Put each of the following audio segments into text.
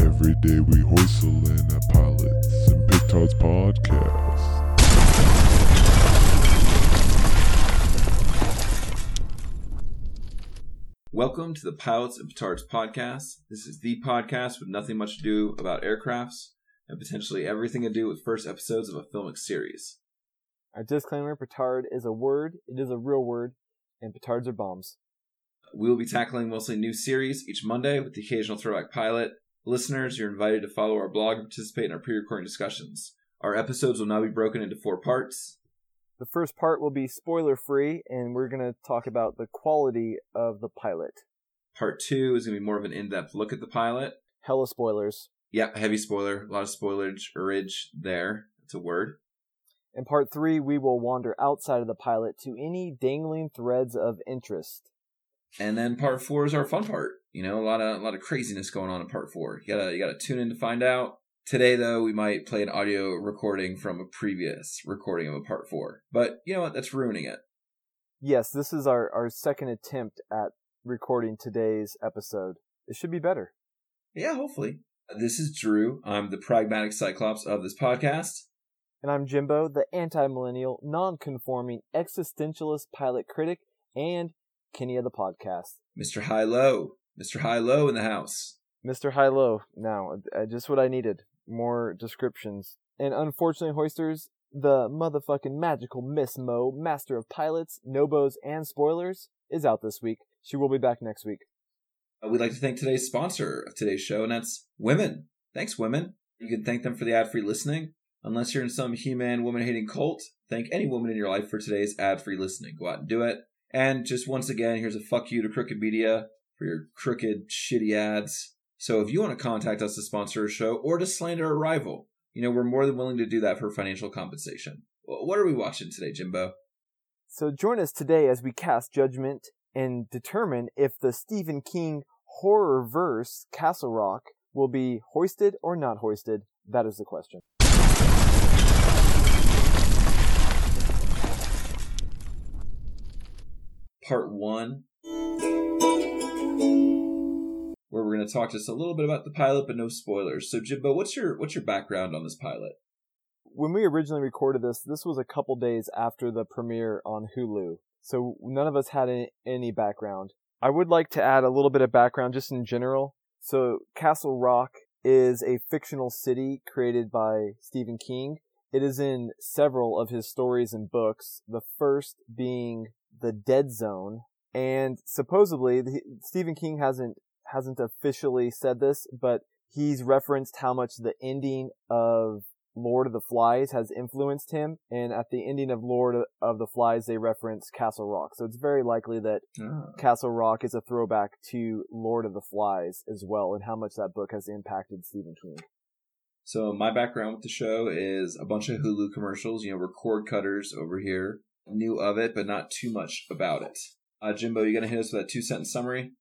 Every day we hoistle in at Pilots and Petards Podcast. Welcome to the Pilots and Petards podcast. This is the podcast with nothing much to do about aircrafts and potentially everything to do with first episodes of a filmic series. Our disclaimer petard is a word, it is a real word, and petards are bombs. We will be tackling mostly new series each Monday with the occasional throwback pilot. Listeners, you're invited to follow our blog and participate in our pre recording discussions. Our episodes will now be broken into four parts. The first part will be spoiler free, and we're going to talk about the quality of the pilot. Part two is going to be more of an in depth look at the pilot. Hella spoilers. Yeah, heavy spoiler, a lot of spoilage, ridge there. It's a word. In part three, we will wander outside of the pilot to any dangling threads of interest. And then part four is our fun part. You know, a lot of a lot of craziness going on in part four. You gotta you gotta tune in to find out. Today though, we might play an audio recording from a previous recording of a part four. But you know what? That's ruining it. Yes, this is our, our second attempt at recording today's episode. It should be better. Yeah, hopefully. This is Drew. I'm the pragmatic cyclops of this podcast. And I'm Jimbo, the anti millennial, non conforming existentialist pilot critic and Kenny of the podcast. Mr. High Low. Mr. High Low in the house. Mr. High Low. Now, uh, just what I needed. More descriptions. And unfortunately, Hoisters, the motherfucking magical Miss Mo, master of pilots, nobos, and spoilers, is out this week. She will be back next week. Uh, we'd like to thank today's sponsor of today's show, and that's women. Thanks, women. You can thank them for the ad free listening. Unless you're in some He Man woman hating cult, thank any woman in your life for today's ad free listening. Go out and do it. And just once again, here's a fuck you to Crooked Media for your crooked, shitty ads. So if you want to contact us to sponsor a show or to slander a rival, you know, we're more than willing to do that for financial compensation. What are we watching today, Jimbo? So join us today as we cast judgment and determine if the Stephen King horror verse Castle Rock will be hoisted or not hoisted. That is the question. Part one, where we're going to talk just a little bit about the pilot, but no spoilers. So, Jimbo, what's your what's your background on this pilot? When we originally recorded this, this was a couple days after the premiere on Hulu. So none of us had any, any background. I would like to add a little bit of background just in general. So Castle Rock is a fictional city created by Stephen King. It is in several of his stories and books. The first being The Dead Zone. And supposedly, the, Stephen King hasn't, hasn't officially said this, but he's referenced how much the ending of Lord of the Flies has influenced him. And at the ending of Lord of the Flies, they reference Castle Rock. So it's very likely that Oh. Castle Rock is a throwback to Lord of the Flies as well, and how much that book has impacted Stephen King. So my background with the show is a bunch of Hulu commercials. You know, we're cord cutters over here. Knew of it, but not too much about it. Uh, Jimbo, you gonna hit us with that two sentence summary?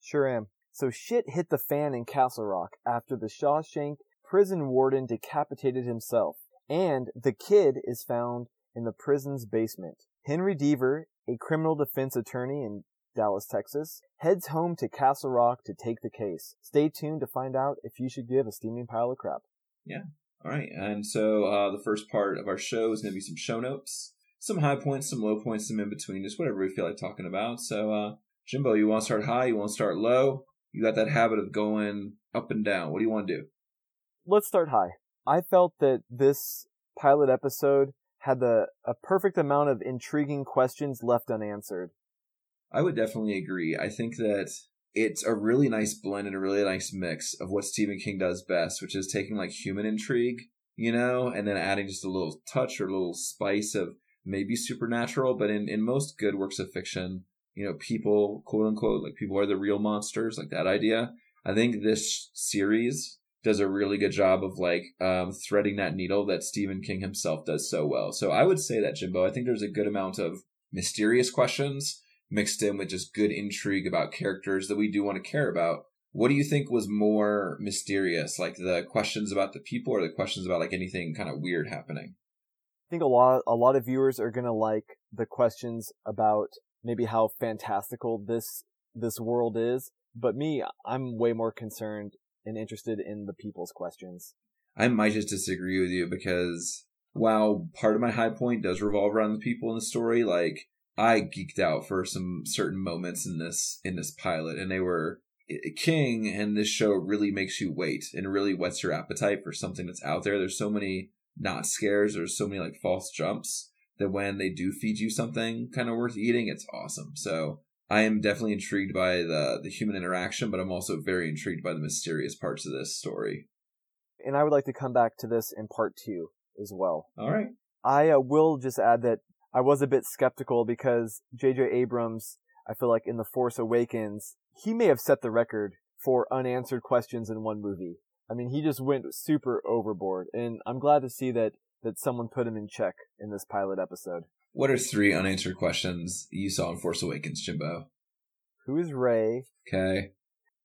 Sure am. So shit hit the fan in Castle Rock after the Shawshank prison warden decapitated himself, and the kid is found in the prison's basement. Henry Deaver, a criminal defense attorney in Dallas, Texas, heads home to Castle Rock to take the case. Stay tuned to find out if you should give a steaming pile of crap. Yeah. All right, and so uh, the first part of our show is gonna be some show notes, some high points, some low points, some in between, just whatever we feel like talking about. So, uh, Jimbo, you want to start high? You want to start low? You got that habit of going up and down. What do you want to do? let's start high. I felt that this pilot episode had the a perfect amount of intriguing questions left unanswered. I would definitely agree. I think that it's a really nice blend and a really nice mix of what Stephen King does best, which is taking like human intrigue, you know, and then adding just a little touch or a little spice of maybe supernatural. But in, in most good works of fiction, you know, people, quote unquote, like people are the real monsters, like that idea. I think this series does a really good job of like um, threading that needle that Stephen King himself does so well. So I would say that, Jimbo, I think there's a good amount of mysterious questions mixed in with just good intrigue about characters that we do want to care about. What do you think was more mysterious, like the questions about the people or the questions about like anything kind of weird happening? I think a lot a lot of viewers are gonna like the questions about maybe how fantastical this this world is. But me, I'm way more concerned and interested in the people's questions. I might just disagree with you because while part of my high point does revolve around the people in the story, like I geeked out for some certain moments in this in this pilot, and they were King. And this show really makes you wait and really whets your appetite for something that's out there. There's so many not scares. There's so many like false jumps that when they do feed you something kind of worth eating, it's awesome. So I am definitely intrigued by the the human interaction, but I'm also very intrigued by the mysterious parts of this story. And I would like to come back to this in part two as well. All right. I uh, will just add that I was a bit skeptical because J.J. Abrams, I feel like in The Force Awakens, he may have set the record for unanswered questions in one movie. I mean, he just went super overboard, and I'm glad to see that that someone put him in check in this pilot episode. What are three unanswered questions you saw in Force Awakens, Jimbo? Who is Rey? Okay.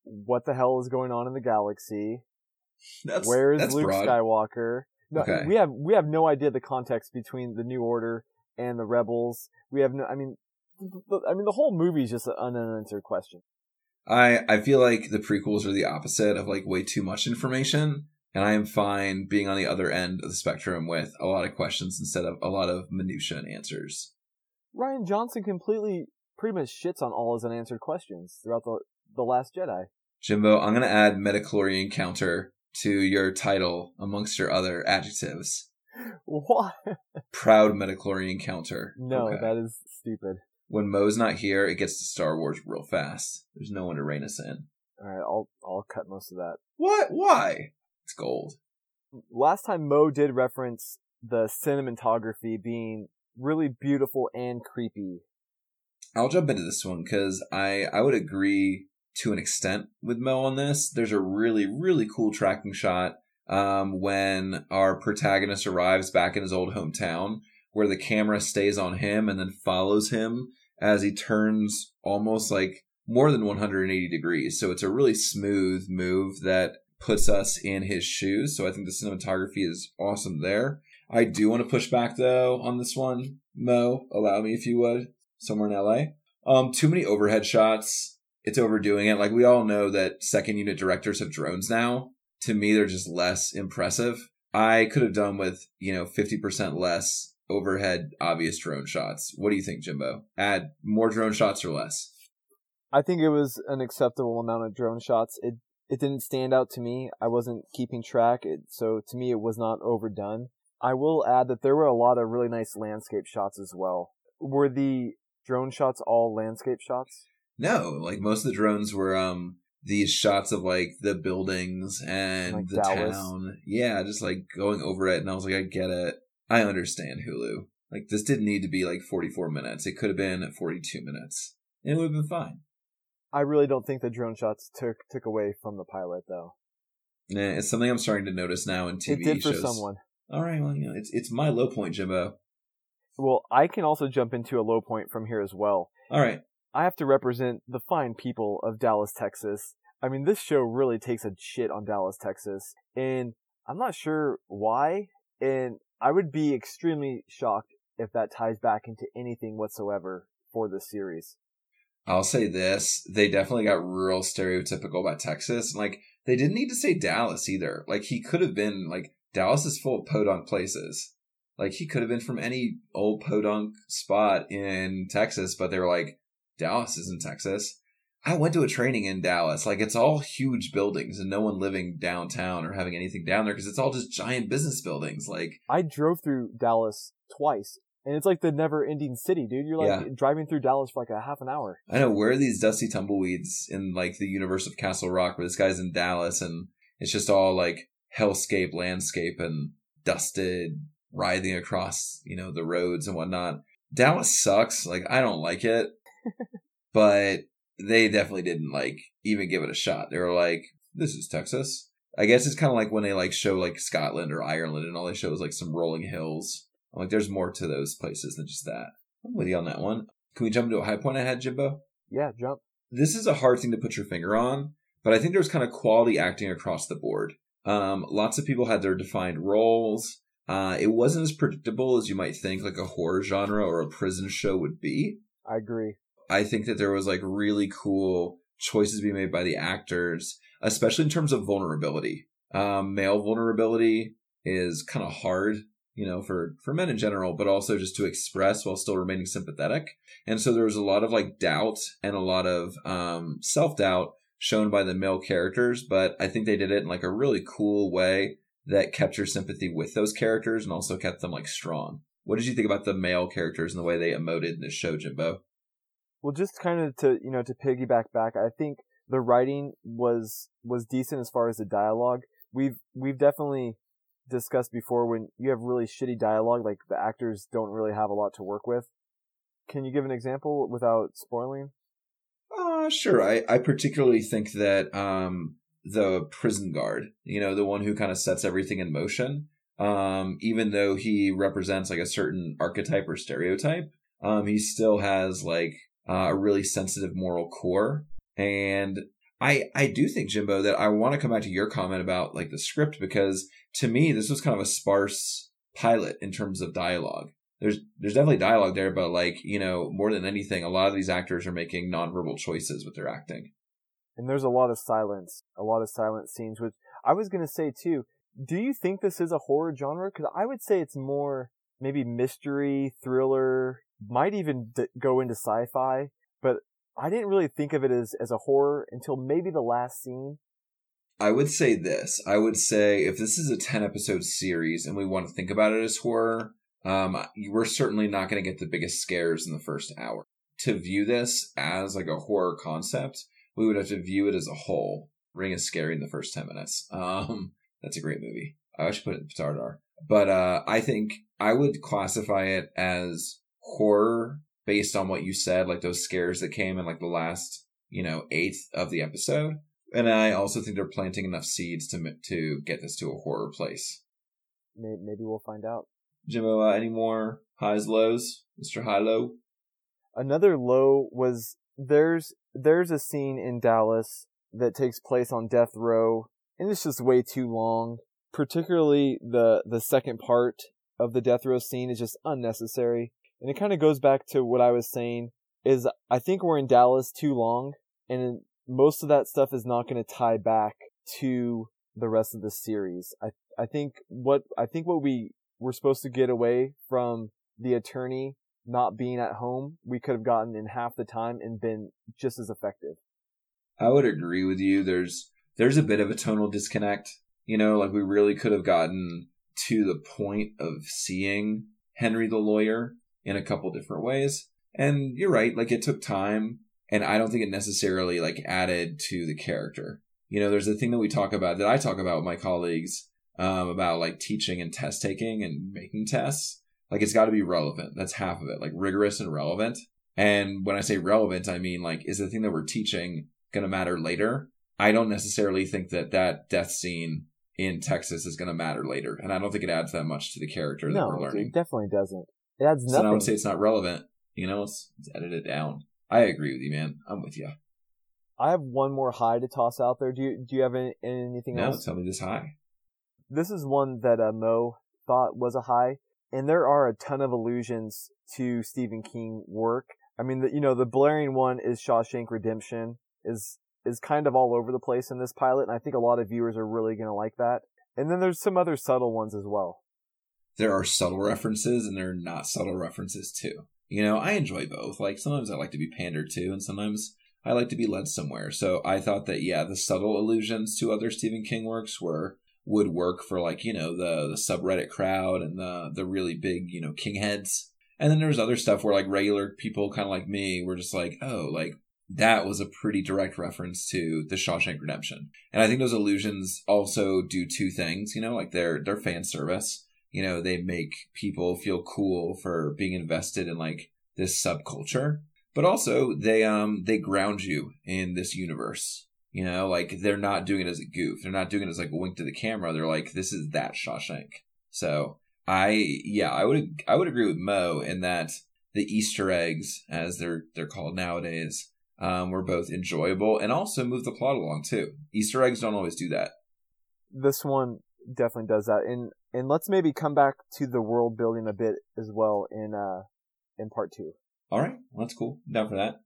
What the hell is going on in the galaxy? That's Where is Luke broad. Skywalker? No, Okay. we have we have no idea the context between the New Order and the Rebels. We have no. I mean, I mean the whole movie is just an unanswered question. I I feel like the prequels are the opposite of like way too much information, and I am fine being on the other end of the spectrum with a lot of questions instead of a lot of minutia and answers. Rian Johnson completely pretty much shits on all his unanswered questions throughout the the Last Jedi. Jimbo, I'm gonna add midichlorian counter to your title amongst your other adjectives. What? Proud midichlorian counter. No, Okay. that is stupid. When Mo's not here, it gets to Star Wars real fast. There's no one to rein us in. All right, I'll I'll cut most of that. What? Why? It's gold. Last time Mo did reference the cinematography being really beautiful and creepy. I'll jump into this one because I I would agree to an extent with Mo on this. There's a really really cool tracking shot um, when our protagonist arrives back in his old hometown, where the camera stays on him and then follows him as he turns almost like more than 180 degrees. So it's a really smooth move that puts us in his shoes. So I think the cinematography is awesome there. I do want to push back though on this one. Mo, allow me if you would. Somewhere in LA. Um, too many overhead shots. It's overdoing it. Like we all know that second unit directors have drones now. To me, they're just less impressive. I could have done with, you know, 50% less overhead obvious drone shots. What do you think, Jimbo? Add more drone shots or less? I think it was an acceptable amount of drone shots. It it didn't stand out to me. I wasn't keeping track, it, so to me it was not overdone. I will add that there were a lot of really nice landscape shots as well. Were the drone shots all landscape shots? No, like most of the drones were um these shots of like the buildings and Like the Dallas. town. Yeah, just like going over it and I was like, I get it. I understand Hulu. Like this didn't need to be like 44 minutes. It could have been 42 minutes. And it would have been fine. I really don't think the drone shots took took away from the pilot though. Nah, it's something I'm starting to notice now in TV shows. it did for shows. someone. All right, well, you know, it's it's my low point, Jimbo. Well, I can also jump into a low point from here as well. All right. I have to represent the fine people of Dallas, Texas. I mean, this show really takes a shit on Dallas, Texas, and I'm not sure why. And I would be extremely shocked if that ties back into anything whatsoever for this series. I'll say this: they definitely got real stereotypical about Texas. and Like they didn't need to say Dallas either. Like he could have been like Dallas is full of podunk places. Like he could have been from any old podunk spot in Texas, but they were like Dallas is in Texas. I went to a training in Dallas. Like it's all huge buildings and no one living downtown or having anything down there because it's all just giant business buildings. Like I drove through Dallas twice, and it's like the never-ending city, dude. You're like Yeah. driving through Dallas for like a half an hour. I know where are these dusty tumbleweeds in like the universe of Castle Rock, where this guy's in Dallas and it's just all like hellscape landscape and dusted, writhing across you know the roads and whatnot. Dallas sucks. Like I don't like it, but they definitely didn't like even give it a shot. They were like, "This is Texas." I guess it's kind of like when they like show like Scotland or Ireland, and all they show is like some rolling hills. I'm like, there's more to those places than just that. I'm with you on that one. Can we jump into a high point I had, Jimbo? Yeah, jump. this is a hard thing to put your finger on, but I think there's kind of quality acting across the board. Um, lots of people had their defined roles. Uh, it wasn't as predictable as you might think, like a horror genre or a prison show would be. I agree. I think that there was like really cool choices being made by the actors. especially in terms of vulnerability. Um, male vulnerability is kind of hard, you know, for for men in general, but also just to express while still remaining sympathetic. And so there was a lot of like doubt and a lot of um, self doubt shown by the male characters, but I think they did it in like a really cool way that kept your sympathy with those characters and also kept them like strong. What did you think about the male characters and the way they emoted in this show, Jimbo? Well, just kind of to you know to piggyback back, I think the writing was was decent as far as the dialogue. We've we've definitely discussed before when you have really shitty dialogue, like the actors don't really have a lot to work with. Can you give an example without spoiling? Uh, sure. I, I particularly think that um, the prison guard, you know, the one who kind of sets everything in motion, um, even though he represents like a certain archetype or stereotype, um, he still has like uh, a really sensitive moral core. And I I do think Jimbo that I want to come back to your comment about like the script because to me this was kind of a sparse pilot in terms of dialogue. There's there's definitely dialogue there, but like you know more than anything, a lot of these actors are making nonverbal choices with their acting. And there's a lot of silence, a lot of silent scenes. Which I was gonna say too. Do you think this is a horror genre? Because I would say it's more maybe mystery, thriller, might even d- go into sci-fi. But I didn't really think of it as, as a horror until maybe the last scene. I would say this. I would say if this is a 10 episode series and we want to think about it as horror, um, we're certainly not going to get the biggest scares in the first hour. To view this as like a horror concept, we would have to view it as a whole. Ring is scary in the first 10 minutes. Um, that's a great movie. I should put it in Petardar. But, uh, I think I would classify it as horror based on what you said, like those scares that came in like the last, you know, eighth of the episode. And I also think they're planting enough seeds to to get this to a horror place. Maybe, maybe we'll find out. Jimbo, uh, any more highs, lows, Mister High Low? Another low was there's there's a scene in Dallas that takes place on death row, and it's just way too long. Particularly the the second part of the death row scene is just unnecessary. And it kind of goes back to what I was saying is I think we're in Dallas too long and most of that stuff is not going to tie back to the rest of the series. I I think what I think what we were supposed to get away from the attorney not being at home, we could have gotten in half the time and been just as effective. I would agree with you. There's there's a bit of a tonal disconnect. You know, like we really could have gotten to the point of seeing Henry the lawyer in a couple different ways. And you're right, like it took time and I don't think it necessarily like added to the character. You know, there's a thing that we talk about that I talk about with my colleagues um, about like teaching and test taking and making tests. Like it's got to be relevant. That's half of it, like rigorous and relevant. And when I say relevant, I mean like is the thing that we're teaching going to matter later? I don't necessarily think that that death scene in Texas is going to matter later, and I don't think it adds that much to the character that no, we're learning. it definitely doesn't. It adds nothing. So. I would say it's not relevant. You know, let's, let's edit it down. I agree with you, man. I'm with you. I have one more high to toss out there. Do you do you have any, anything Now else? No, tell me this high. This is one that uh, Mo thought was a high, and there are a ton of allusions to Stephen King work. I mean, the, you know, the blaring one is Shawshank Redemption is is kind of all over the place in this pilot, and I think a lot of viewers are really going to like that. And then there's some other subtle ones as well. There are subtle references and there are not subtle references too. You know, I enjoy both. Like sometimes I like to be pandered to, and sometimes I like to be led somewhere. So I thought that yeah, the subtle allusions to other Stephen King works were would work for like you know the the subreddit crowd and the the really big you know king heads. And then there was other stuff where like regular people kind of like me were just like, oh, like that was a pretty direct reference to the Shawshank Redemption. And I think those allusions also do two things, you know, like they're they're fan service. You know, they make people feel cool for being invested in like this subculture, but also they um they ground you in this universe. You know, like they're not doing it as a goof. They're not doing it as like a wink to the camera. They're like, this is that Shawshank. So I yeah, I would I would agree with Mo in that the Easter eggs, as they're they're called nowadays, um, were both enjoyable and also move the plot along too. Easter eggs don't always do that. This one definitely does that, and and let's maybe come back to the world building a bit as well in uh in part two. All right, well, that's cool. Down for that.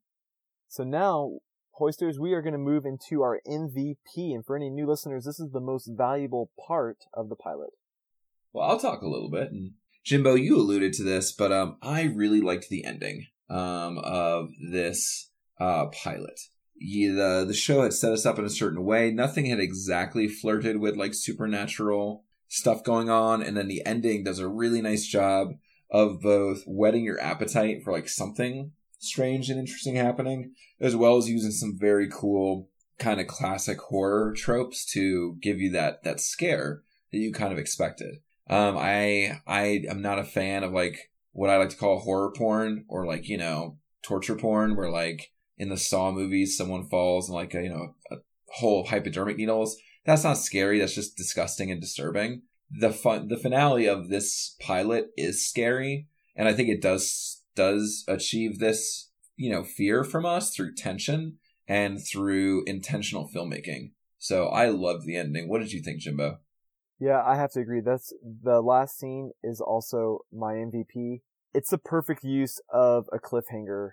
So now, Hoisters, we are going to move into our MVP. And for any new listeners, this is the most valuable part of the pilot. Well, I'll talk a little bit. And Jimbo, you alluded to this, but um, I really liked the ending um, of this uh, pilot. Yeah, the the show had set us up in a certain way. Nothing had exactly flirted with like supernatural stuff going on, and then the ending does a really nice job of both whetting your appetite for like something strange and interesting happening, as well as using some very cool kind of classic horror tropes to give you that that scare that you kind of expected. Um, I I am not a fan of like what I like to call horror porn or like you know torture porn, where like in the Saw movies someone falls in like a you know a whole hypodermic needles. That's not scary. That's just disgusting and disturbing. The fun the finale of this pilot is scary, and I think it does does achieve this you know fear from us through tension and through intentional filmmaking. So I loved the ending. What did you think, Jimbo? Yeah, I have to agree. That's the last scene is also my MVP. It's the perfect use of a cliffhanger.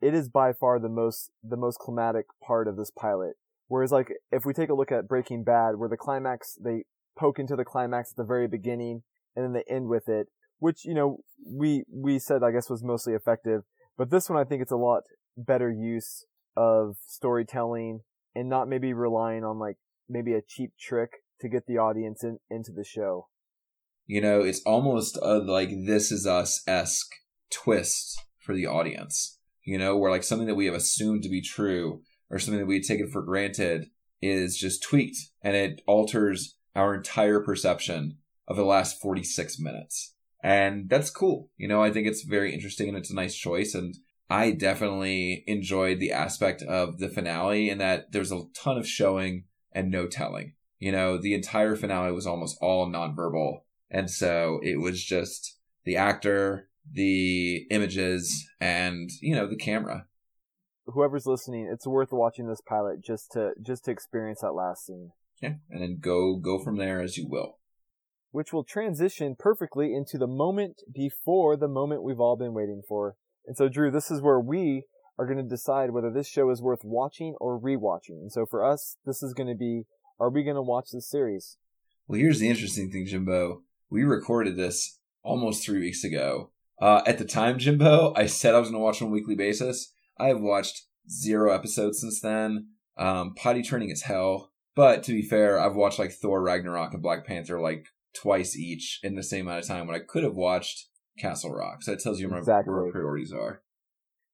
It is by far the most the most climatic part of this pilot. Whereas like if we take a look at Breaking Bad where the climax they poke into the climax at the very beginning and then they end with it, which you know we we said I guess was mostly effective, but this one I think it's a lot better use of storytelling and not maybe relying on like maybe a cheap trick to get the audience in, into the show. You know, it's almost a, like this is us esque twist for the audience. You know, where like something that we have assumed to be true or something that we had taken for granted is just tweaked and it alters our entire perception of the last 46 minutes. And that's cool. You know, I think it's very interesting and it's a nice choice. And I definitely enjoyed the aspect of the finale in that there's a ton of showing and no telling. You know, the entire finale was almost all nonverbal. And so it was just the actor, the images, and, you know, the camera. Whoever's listening, it's worth watching this pilot just to just to experience that last scene. Yeah. And then go go from there as you will. Which will transition perfectly into the moment before the moment we've all been waiting for. And so Drew, this is where we are going to decide whether this show is worth watching or rewatching. And so for us, this is going to be are we going to watch this series? Well, here's the interesting thing, Jimbo. We recorded this almost three weeks ago. Uh, at the time, Jimbo, I said I was going to watch on a weekly basis. I have watched zero episodes since then. Um, potty training is hell. But to be fair, I've watched like Thor Ragnarok and Black Panther like twice each in the same amount of time when I could have watched Castle Rock. So that tells you exactly. where my priorities are.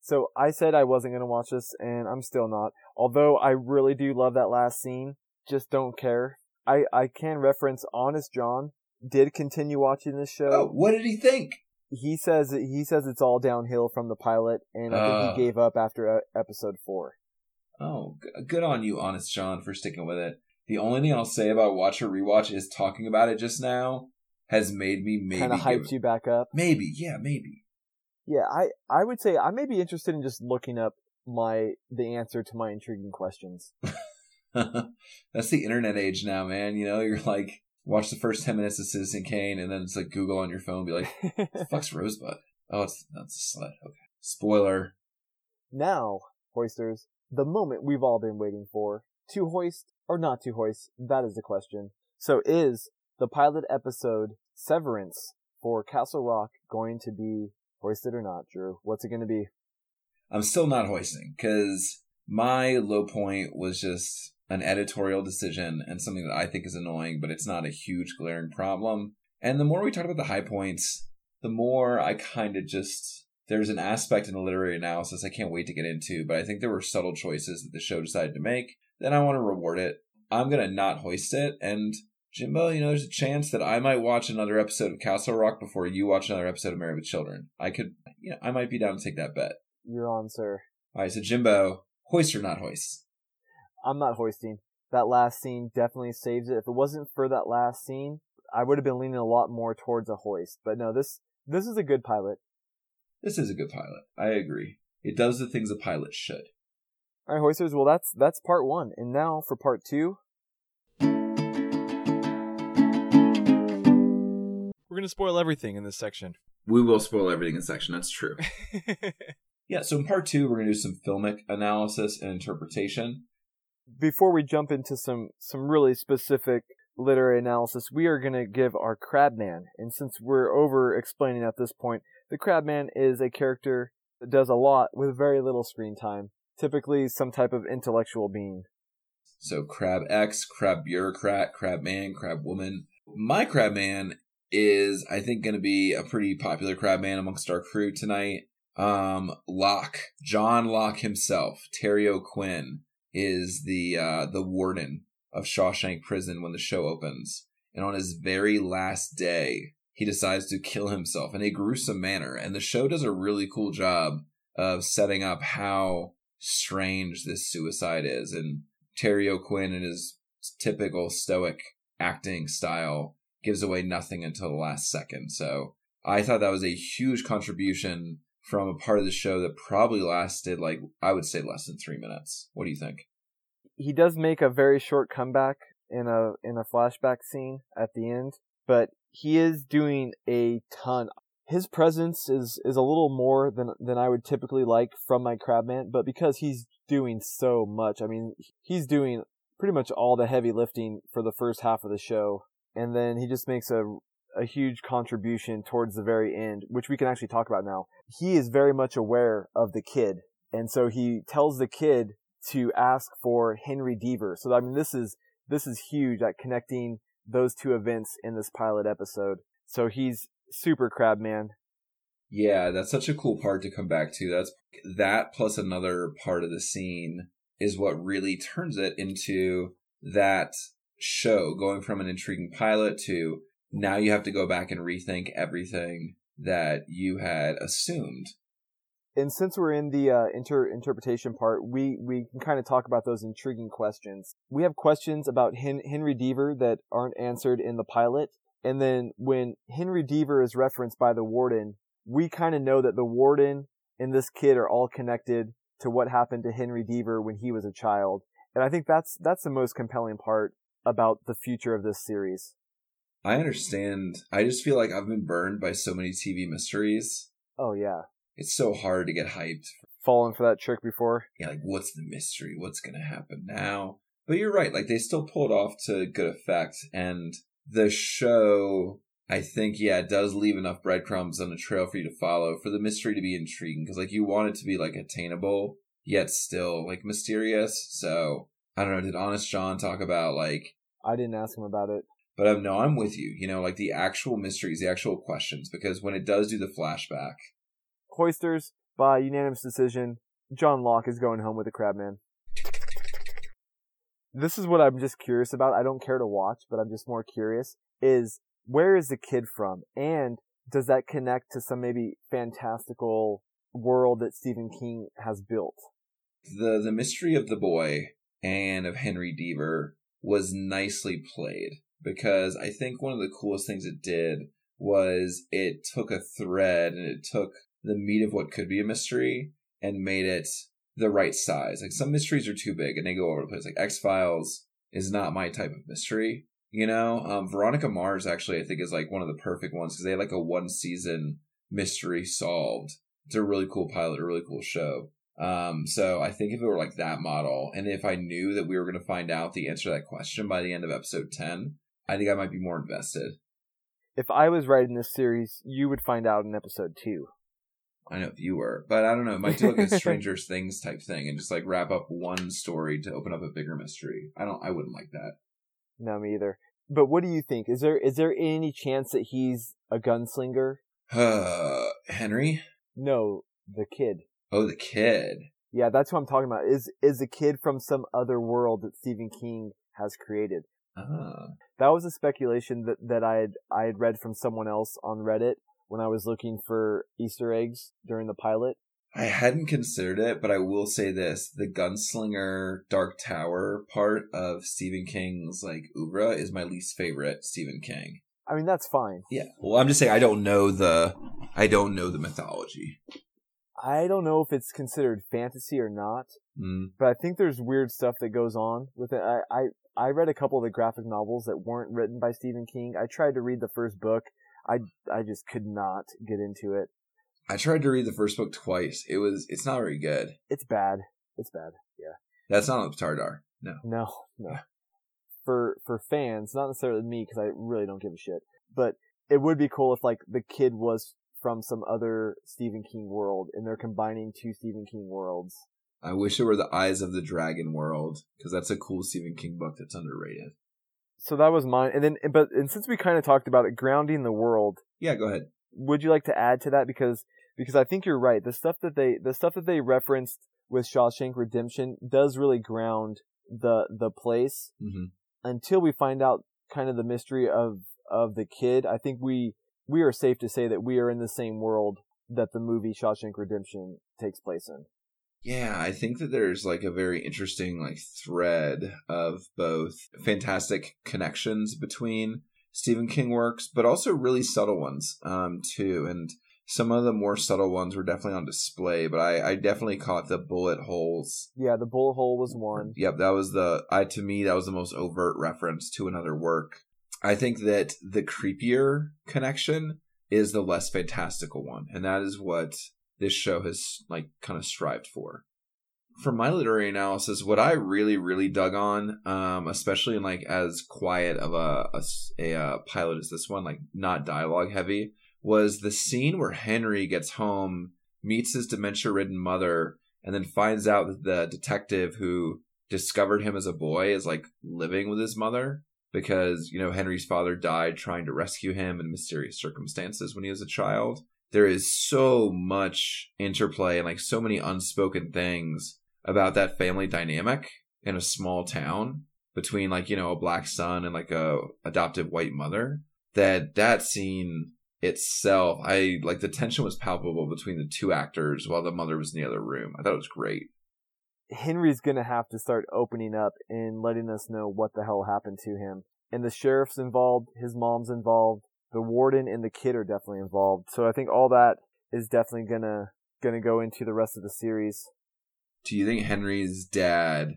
So I said I wasn't going to watch this, and I'm still not. Although I really do love that last scene just don't care. I, I can reference Honest John did continue watching this show. Oh, what did he think? He says he says it's all downhill from the pilot, and I uh, think he ah. gave up after episode four. Oh, good on you, Honest John, for sticking with it. The only thing I'll say about watch or rewatch is talking about it just now has made me maybe kind of hyped you back up. Maybe, yeah, maybe. Yeah, I I would say I may be interested in just looking up my the answer to my intriguing questions. That's the internet age now, man. You know, you're like, watch the first 10 minutes of Citizen Kane, and then it's like Google on your phone, be like, fuck's Rosebud? Oh, it's, that's a slut. Okay. Spoiler. Now, hoisters, the moment we've all been waiting for. To hoist or not to hoist? That is the question. So is the pilot episode Severance for Castle Rock going to be hoisted or not, Drew? What's it going to be? I'm still not hoisting because my low point was just an editorial decision and something that I think is annoying, but it's not a huge glaring problem. And the more we talk about the high points, the more I kind of just there's an aspect in the literary analysis I can't wait to get into, but I think there were subtle choices that the show decided to make. Then I want to reward it. I'm gonna not hoist it, and Jimbo, you know, there's a chance that I might watch another episode of Castle Rock before you watch another episode of Married with Children. I could, you know, I might be down to take that bet. You're on, sir. All right, so Jimbo, hoist or not hoist? I'm not hoisting. That last scene definitely saves it. If it wasn't for that last scene, I would have been leaning a lot more towards a hoist. But no, this this is a good pilot. This is a good pilot. I agree. It does the things a pilot should. All right, hoisters. Well, that's that's part one, and now for part two. We're gonna spoil everything in this section. We will spoil everything in this section. That's true. Yeah, so in part two, we're going to do some filmic analysis and interpretation. Before we jump into some some really specific literary analysis, we are going to give our Crabman. And since we're over explaining at this point, the Crabman is a character that does a lot with very little screen time, typically some type of intellectual being. So Crab X, Crab Bureaucrat, Crab Man, Crab Woman. My Crab Man is, I think, going to be a pretty popular Crab Man amongst our crew tonight. Um, Locke, John Locke himself, Terry O'Quinn is the uh, the warden of Shawshank Prison when the show opens, and on his very last day, he decides to kill himself in a gruesome manner. And the show does a really cool job of setting up how strange this suicide is, and Terry O'Quinn in his typical stoic acting style gives away nothing until the last second. So I thought that was a huge contribution from a part of the show that probably lasted like I would say less than three minutes. What do you think? He does make a very short comeback in a in a flashback scene at the end, but he is doing a ton. His presence is is a little more than than I would typically like from my Crabman, but because he's doing so much, I mean, he's doing pretty much all the heavy lifting for the first half of the show, and then he just makes a a huge contribution towards the very end, which we can actually talk about now. He is very much aware of the kid. And so he tells the kid to ask for Henry Deaver. So I mean this is this is huge at connecting those two events in this pilot episode. So he's super crab man. Yeah, that's such a cool part to come back to. That's that plus another part of the scene is what really turns it into that show going from an intriguing pilot to now you have to go back and rethink everything that you had assumed. And since we're in the uh, inter- interpretation part, we, we can kind of talk about those intriguing questions. We have questions about Hen- Henry Deaver that aren't answered in the pilot. And then when Henry Deaver is referenced by the warden, we kind of know that the warden and this kid are all connected to what happened to Henry Deaver when he was a child. And I think that's, that's the most compelling part about the future of this series. I understand. I just feel like I've been burned by so many TV mysteries. Oh yeah. It's so hard to get hyped. Fallen for that trick before. Yeah, like what's the mystery? What's gonna happen now? But you're right, like they still pulled off to good effect and the show I think yeah, it does leave enough breadcrumbs on the trail for you to follow for the mystery to be intriguing because like you want it to be like attainable yet still like mysterious. So I don't know. Did Honest John talk about like? I didn't ask him about it. But um, no, I'm with you. You know, like the actual mysteries, the actual questions, because when it does do the flashback, Hoisters by unanimous decision. John Locke is going home with the Crabman. This is what I'm just curious about. I don't care to watch, but I'm just more curious. Is where is the kid from, and does that connect to some maybe fantastical world that Stephen King has built? The the mystery of the boy and of Henry Deaver was nicely played because I think one of the coolest things it did was it took a thread and it took the meat of what could be a mystery and made it the right size. Like some mysteries are too big and they go over the place. Like X Files is not my type of mystery. You know, um, Veronica Mars actually I think is like one of the perfect ones because they had like a one season mystery solved. It's a really cool pilot, a really cool show. Um, so I think if it were like that model, and if I knew that we were going to find out the answer to that question by the end of episode 10, I think I might be more invested. If I was writing this series, you would find out in episode two. I know if you were, but I don't know. It might do like a Stranger Things type thing and just like wrap up one story to open up a bigger mystery. I don't. I wouldn't like that. No, me either. But what do you think? Is there is there any chance that he's a gunslinger? Uh, Henry? No, the kid. Oh, the kid. Yeah, that's what I'm talking about. Is is a kid from some other world that Stephen King has created? Ah. That was a speculation that that I had I had read from someone else on Reddit when I was looking for Easter eggs during the pilot. I hadn't considered it, but I will say this: the gunslinger Dark Tower part of Stephen King's like oeuvre is my least favorite Stephen King. I mean, that's fine. Yeah. Well, I'm just saying I don't know the I don't know the mythology. I don't know if it's considered fantasy or not, Mm. but I think there's weird stuff that goes on with it. I, I I read a couple of the graphic novels that weren't written by Stephen King. I tried to read the first book. I I just could not get into it. I tried to read the first book twice. It was it's not very good. It's bad. It's bad. Yeah. That's not on Tardar. No. No, no. For for fans, not necessarily me, because I really don't give a shit. But it would be cool if like the kid was from some other Stephen King world, and they're combining two Stephen King worlds. I wish it were the Eyes of the Dragon world because that's a cool Stephen King book that's underrated. So that was mine, and then but and since we kind of talked about it, grounding the world. Yeah, go ahead. Would you like to add to that because because I think you're right. The stuff that they the stuff that they referenced with Shawshank Redemption does really ground the the place hmm until we find out kind of the mystery of of the kid. I think we we are safe to say that we are in the same world that the movie Shawshank Redemption takes place in. Yeah, I think that there's like a very interesting like thread of both fantastic connections between Stephen King works, but also really subtle ones um, too. And some of the more subtle ones were definitely on display, but I, I definitely caught the bullet holes. Yeah, the bullet hole was one. Yep, that was the I to me that was the most overt reference to another work. I think that the creepier connection is the less fantastical one, and that is what this show has like kind of strived for. For my literary analysis, what I really, really dug on, um, especially in like as quiet of a, a, a, uh, pilot as this one, like not dialogue heavy, was the scene where Henry gets home, meets his dementia ridden mother, and then finds out that the detective who discovered him as a boy is like living with his mother because, you know, Henry's father died trying to rescue him in mysterious circumstances when he was a child. There is so much interplay and like so many unspoken things about that family dynamic in a small town between like, you know, a black son and like a adoptive white mother that that scene itself, I like the tension was palpable between the two actors while the mother was in the other room. I thought it was great. Henry's gonna have to start opening up and letting us know what the hell happened to him. And the sheriff's involved, his mom's involved, the warden and the kid are definitely involved. So I think all that is definitely gonna gonna go into the rest of the series. Do you think Henry's dad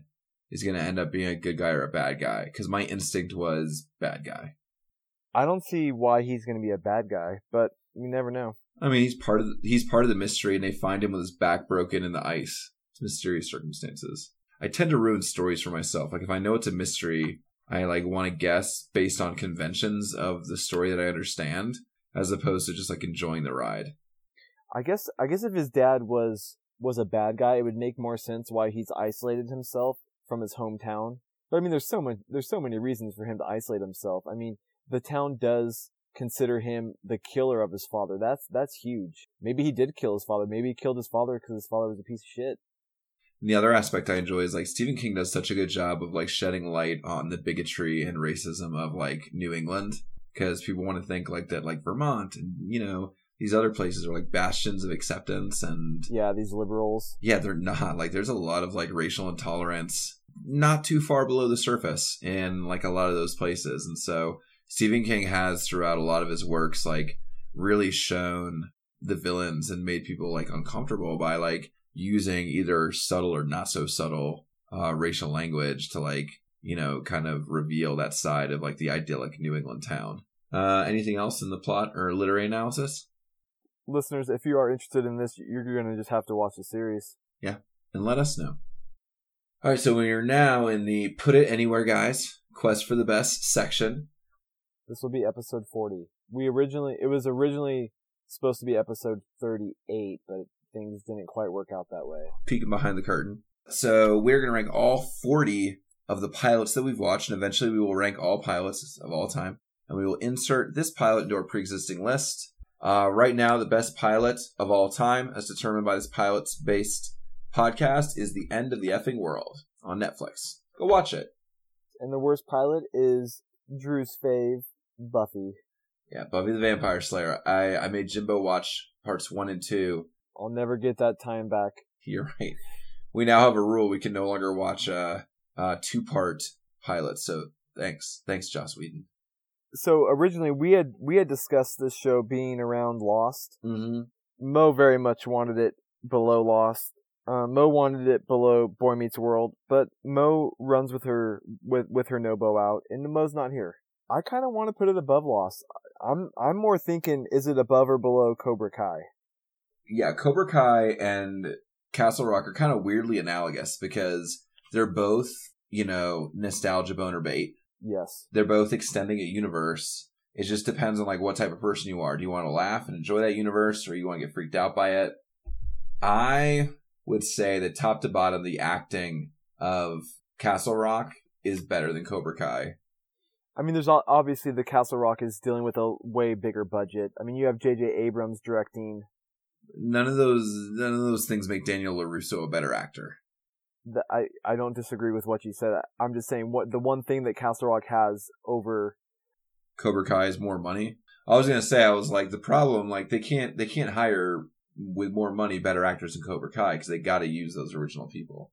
is going to end up being a good guy or a bad guy? Because my instinct was bad guy. I don't see why he's gonna be a bad guy, but you never know. I mean, he's part of the, he's part of the mystery, and they find him with his back broken in the ice. It's mysterious circumstances. I tend to ruin stories for myself. Like if I know it's a mystery, I like want to guess based on conventions of the story that I understand, as opposed to just like enjoying the ride. I guess I guess if his dad was was a bad guy, it would make more sense why he's isolated himself from his hometown. But I mean, there's so much there's so many reasons for him to isolate himself. I mean, the town does consider him the killer of his father. That's that's huge. Maybe he did kill his father. Maybe he killed his father because his father was a piece of shit. And the other aspect I enjoy is like Stephen King does such a good job of like shedding light on the bigotry and racism of like New England. Because people want to think like that like Vermont and you know these other places are like bastions of acceptance and Yeah, these liberals. yeah they're not. Like there's a lot of like racial intolerance not too far below the surface in like a lot of those places. And so Stephen King has throughout a lot of his works like really shown the villains and made people like uncomfortable by like using either subtle or not so subtle uh, racial language to like you know kind of reveal that side of like the idyllic New England town. Uh, anything else in the plot or literary analysis? Listeners, if you are interested in this, you're gonna just have to watch the series. Yeah, and let us know. All right, so we are now in the Put It Anywhere Guys Quest for the Best section. This will be episode 40. We originally, it was originally supposed to be episode 38, but things didn't quite work out that way. peeking behind the curtain. So we're going to rank all 40 of the pilots that we've watched, and eventually we will rank all pilots of all time. And we will insert this pilot into our pre-existing list. Uh, right now, the best pilot of all time, as determined by this pilots-based podcast, is The End of the Effing World on Netflix. Go watch it. And the worst pilot is Drew's fave, Buffy. Yeah, Buffy the Vampire Slayer. I, I made Jimbo watch parts one and two. I'll never get that time back. You're right. We now have a rule we can no longer watch uh, uh, two-part pilots. So thanks, thanks, Joss Whedon. So originally we had we had discussed this show being around Lost. Mm-hmm. Mo very much wanted it below Lost. Uh, Mo wanted it below Boy Meets World, but Mo runs with her with with her Nobo out, and Mo's not here. I kind of want to put it above Lost. I'm I'm more thinking, is it above or below Cobra Kai? Yeah, Cobra Kai and Castle Rock are kind of weirdly analogous because they're both, you know, nostalgia boner bait. Yes. They're both extending a universe. It just depends on like what type of person you are. Do you want to laugh and enjoy that universe or you want to get freaked out by it? I would say that top to bottom the acting of Castle Rock is better than Cobra Kai. I mean, there's obviously the Castle Rock is dealing with a way bigger budget. I mean, you have J.J. Abrams directing. None of those, none of those things make Daniel Larusso a better actor. The, I I don't disagree with what you said. I'm just saying what the one thing that Castle Rock has over Cobra Kai is more money. I was gonna say I was like the problem like they can't they can't hire with more money better actors than Cobra Kai because they got to use those original people.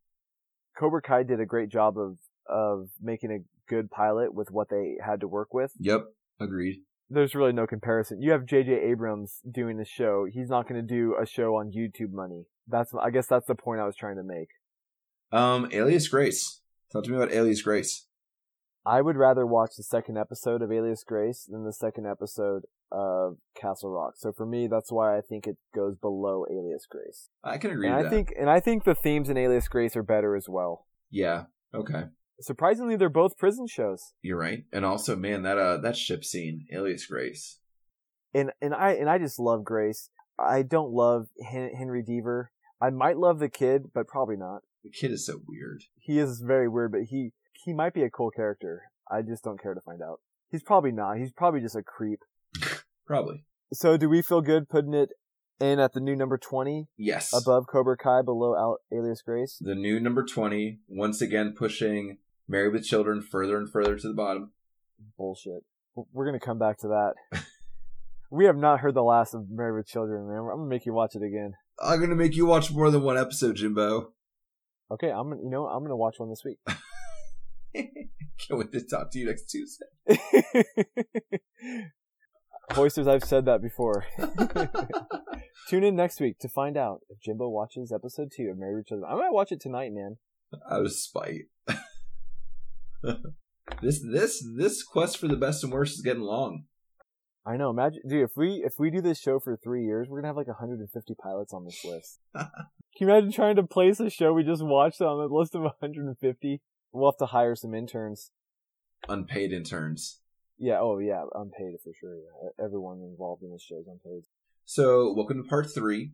Cobra Kai did a great job of of making a good pilot with what they had to work with. Yep, agreed. There's really no comparison. You have J.J. Abrams doing the show. He's not going to do a show on YouTube money. That's I guess that's the point I was trying to make. Um, Alias Grace. Talk to me about Alias Grace. I would rather watch the second episode of Alias Grace than the second episode of Castle Rock. So for me, that's why I think it goes below Alias Grace. I can agree. And I that. think, and I think the themes in Alias Grace are better as well. Yeah. Okay. Surprisingly, they're both prison shows. You're right. And also, man, that uh that ship scene, Alias Grace. And and I and I just love Grace. I don't love Henry Deaver. I might love the kid, but probably not. The kid is so weird. He is very weird, but he he might be a cool character. I just don't care to find out. He's probably not. He's probably just a creep. probably. So, do we feel good putting it in at the new number 20? Yes. Above Cobra Kai, below Al- Alias Grace? The new number 20, once again pushing Married with Children further and further to the bottom. Bullshit. We're going to come back to that. we have not heard the last of Married with Children, man. I'm going to make you watch it again. I'm going to make you watch more than one episode, Jimbo. Okay, I'm gonna, you know, I'm going to watch one this week. Can't wait to talk to you next Tuesday. Hoisters, I've said that before. Tune in next week to find out if Jimbo watches episode two of Married with Children. I might watch it tonight, man. Out of spite. this this this quest for the best and worst is getting long. I know. Imagine, dude, if we if we do this show for three years, we're gonna have like 150 pilots on this list. Can you imagine trying to place a show we just watched on the list of 150? We'll have to hire some interns. Unpaid interns. Yeah. Oh, yeah. Unpaid for sure. Yeah. Everyone involved in this show is unpaid. So, welcome to part three.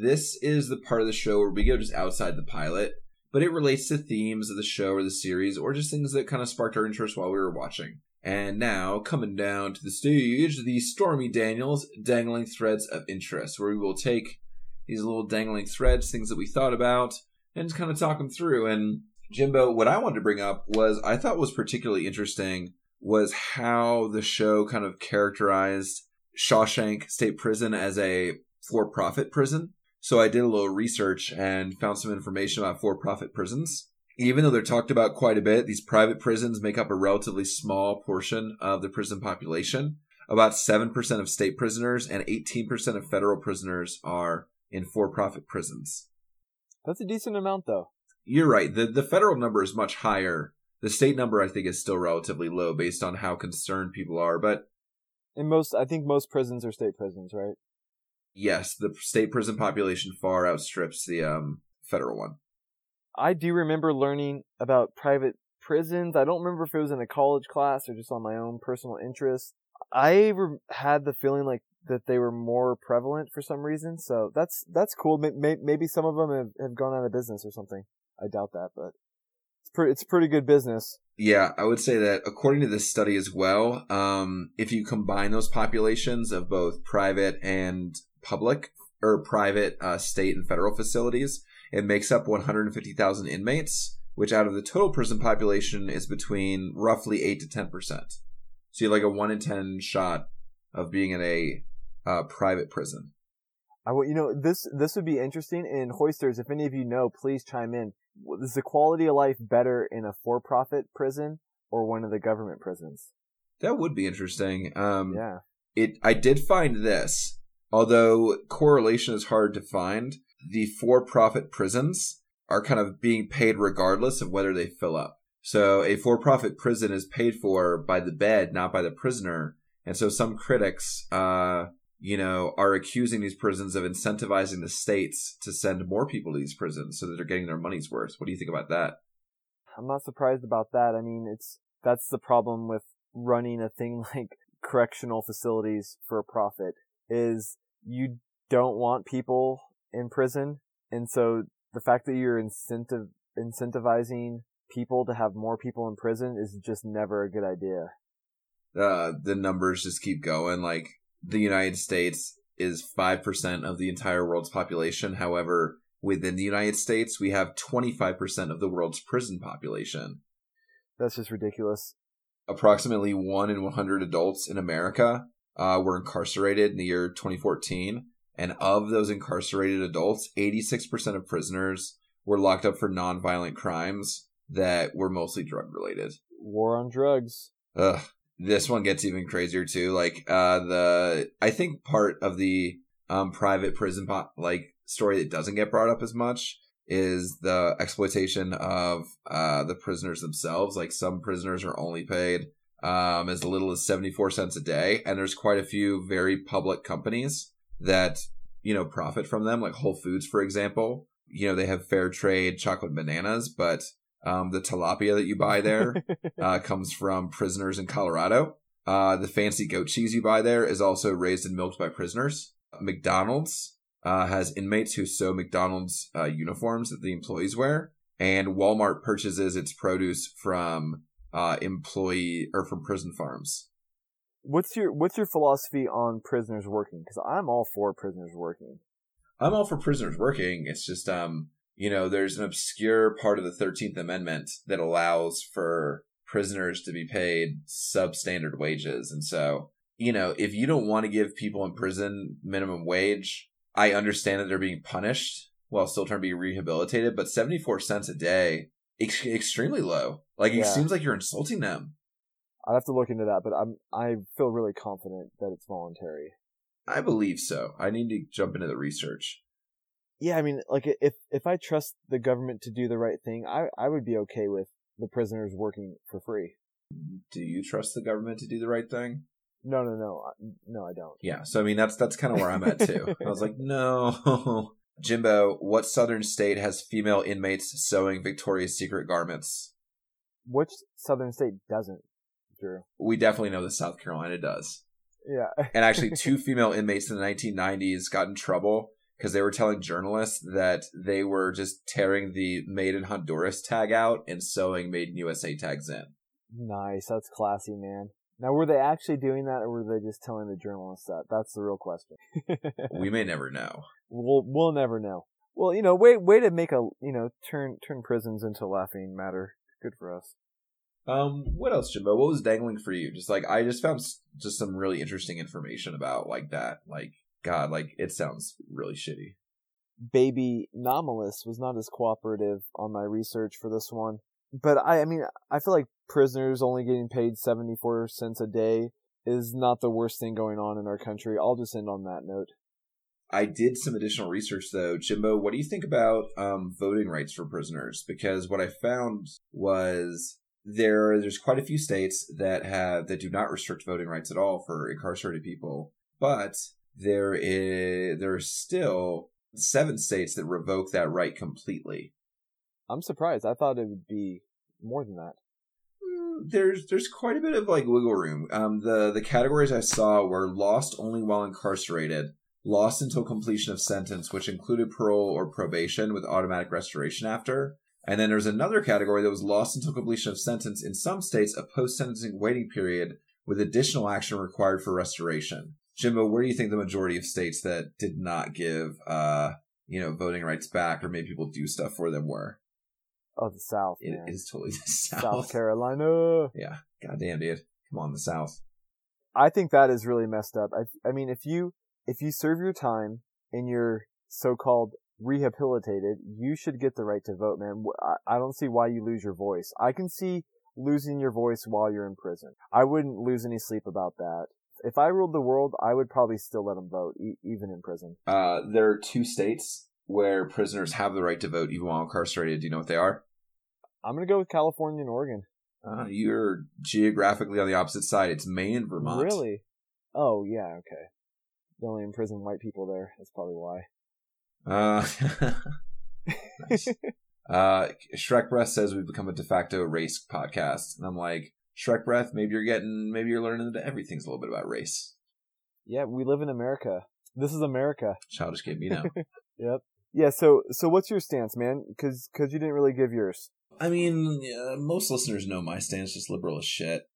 This is the part of the show where we go just outside the pilot, but it relates to themes of the show or the series, or just things that kind of sparked our interest while we were watching. And now, coming down to the stage, the Stormy Daniels Dangling Threads of Interest, where we will take these little dangling threads, things that we thought about, and just kind of talk them through. And Jimbo, what I wanted to bring up was I thought was particularly interesting was how the show kind of characterized Shawshank State Prison as a for profit prison. So I did a little research and found some information about for profit prisons. Even though they're talked about quite a bit, these private prisons make up a relatively small portion of the prison population. About 7% of state prisoners and 18% of federal prisoners are in for profit prisons. That's a decent amount, though. You're right. The the federal number is much higher. The state number, I think, is still relatively low based on how concerned people are. But in most, I think most prisons are state prisons, right? Yes, the state prison population far outstrips the um, federal one. I do remember learning about private prisons. I don't remember if it was in a college class or just on my own personal interest. I re- had the feeling like that they were more prevalent for some reason. So that's that's cool. Maybe some of them have, have gone out of business or something. I doubt that, but it's pretty it's pretty good business. Yeah, I would say that according to this study as well, um, if you combine those populations of both private and public or private uh, state and federal facilities, it makes up 150,000 inmates, which out of the total prison population is between roughly 8 to 10%. So you have like a 1 in 10 shot of being in a uh, private prison. I you know this this would be interesting. And hoisters, if any of you know, please chime in. Is the quality of life better in a for-profit prison or one of the government prisons? That would be interesting. Um, yeah. It. I did find this, although correlation is hard to find. The for-profit prisons are kind of being paid regardless of whether they fill up. So a for-profit prison is paid for by the bed, not by the prisoner. And so some critics uh, you know, are accusing these prisons of incentivizing the states to send more people to these prisons so that they're getting their money's worth. What do you think about that? I'm not surprised about that. I mean, it's that's the problem with running a thing like correctional facilities for a profit is you don't want people in prison. And so the fact that you're incentive incentivizing people to have more people in prison is just never a good idea. Uh, the numbers just keep going. Like the United States is 5% of the entire world's population. However, within the United States, we have 25% of the world's prison population. That's just ridiculous. Approximately 1 in 100 adults in America uh, were incarcerated in the year 2014. And of those incarcerated adults, 86% of prisoners were locked up for nonviolent crimes that were mostly drug related. War on drugs. Ugh. This one gets even crazier too. Like uh the I think part of the um private prison po- like story that doesn't get brought up as much is the exploitation of uh the prisoners themselves. Like some prisoners are only paid um as little as 74 cents a day and there's quite a few very public companies that you know profit from them like Whole Foods for example. You know they have fair trade chocolate bananas but um, the tilapia that you buy there uh, comes from prisoners in Colorado. Uh, the fancy goat cheese you buy there is also raised and milked by prisoners. McDonald's uh, has inmates who sew McDonald's uh, uniforms that the employees wear, and Walmart purchases its produce from uh, employee or from prison farms. What's your what's your philosophy on prisoners working? Because I'm all for prisoners working. I'm all for prisoners working. It's just um you know, there's an obscure part of the 13th Amendment that allows for prisoners to be paid substandard wages. And so, you know, if you don't want to give people in prison minimum wage, I understand that they're being punished while still trying to be rehabilitated, but 74 cents a day, ex- extremely low. Like, it Yeah. seems like you're insulting them. I'd have to look into that, but I'm I feel really confident that it's voluntary. I believe so. I need to jump into the research. Yeah, I mean, like if if I trust the government to do the right thing, I I would be okay with the prisoners working for free. Do you trust the government to do the right thing? No, no, no, no, I don't. Yeah, so I mean that's that's kind of where I'm at too. I was like, no, Jimbo, what southern state has female inmates sewing Victoria's Secret garments? Which southern state doesn't, Drew? We definitely know that South Carolina does. Yeah, And actually, two female inmates in the 1990s got in trouble because they were telling journalists that they were just tearing the "Made in Honduras" tag out and sewing "Made in USA" tags in. nice. That's classy, man. Now, were they actually doing that, or were they just telling the journalists that? That's the real question. We may never know. We'll we'll never know. Well, you know, way way to make a you know turn turn prisons into laughing matter. Good for us. Um, what else, Jimbo? What was dangling for you? Just like I just found just some really interesting information about like that. Like God, like it sounds really shitty. Baby Nomalus was not as cooperative on my research for this one. But I, I mean, I feel like prisoners only getting paid 74 cents a day is not the worst thing going on in our country. I'll just end on that note. I did some additional research though, Jimbo. What do you think about um, voting rights for prisoners? Because what I found was there there's quite a few states that have that do not restrict voting rights at all for incarcerated people, but there is there are still seven states that revoke that right completely. I'm surprised. I thought it would be more than that. Mm, There's there's quite a bit of like wiggle room. Um, the the categories I saw were lost only while incarcerated, lost until completion of sentence, which included parole or probation with automatic restoration after. And then there's another category that was lost until completion of sentence in some states, a post sentencing waiting period with additional action required for restoration. Jimbo, where do you think the majority of states that did not give uh you know voting rights back or made people do stuff for them were? Oh, the South, It man. is totally the South. South Carolina. Yeah, goddamn, dude. Come on, the South. I think that is really messed up. I, I mean, if you if you serve your time and you're so-called rehabilitated, you should get the right to vote, man. I, don't see why you lose your voice. I can see losing your voice while you're in prison. I wouldn't lose any sleep about that. If I ruled the world, I would probably still let them vote, e- even in prison. Uh, there are two states where prisoners have the right to vote even while incarcerated. Do you know what they are? I'm gonna go with California and Oregon. Uh, you're geographically on the opposite side. It's Maine and Vermont. Really? Oh yeah, okay. They only imprison white people there. That's probably why. Uh, nice. uh, Shrek Breath says we've become a de facto race podcast, and I'm like, Shrek Breath, maybe you're getting, maybe you're learning that everything's a little bit about race. Yeah, we live in America. This is America. Childish Kid, you know. Yep. Yeah. So, so what's your stance, man? Because, because you didn't really give yours. I mean, yeah, most listeners know my stance, just liberal as shit.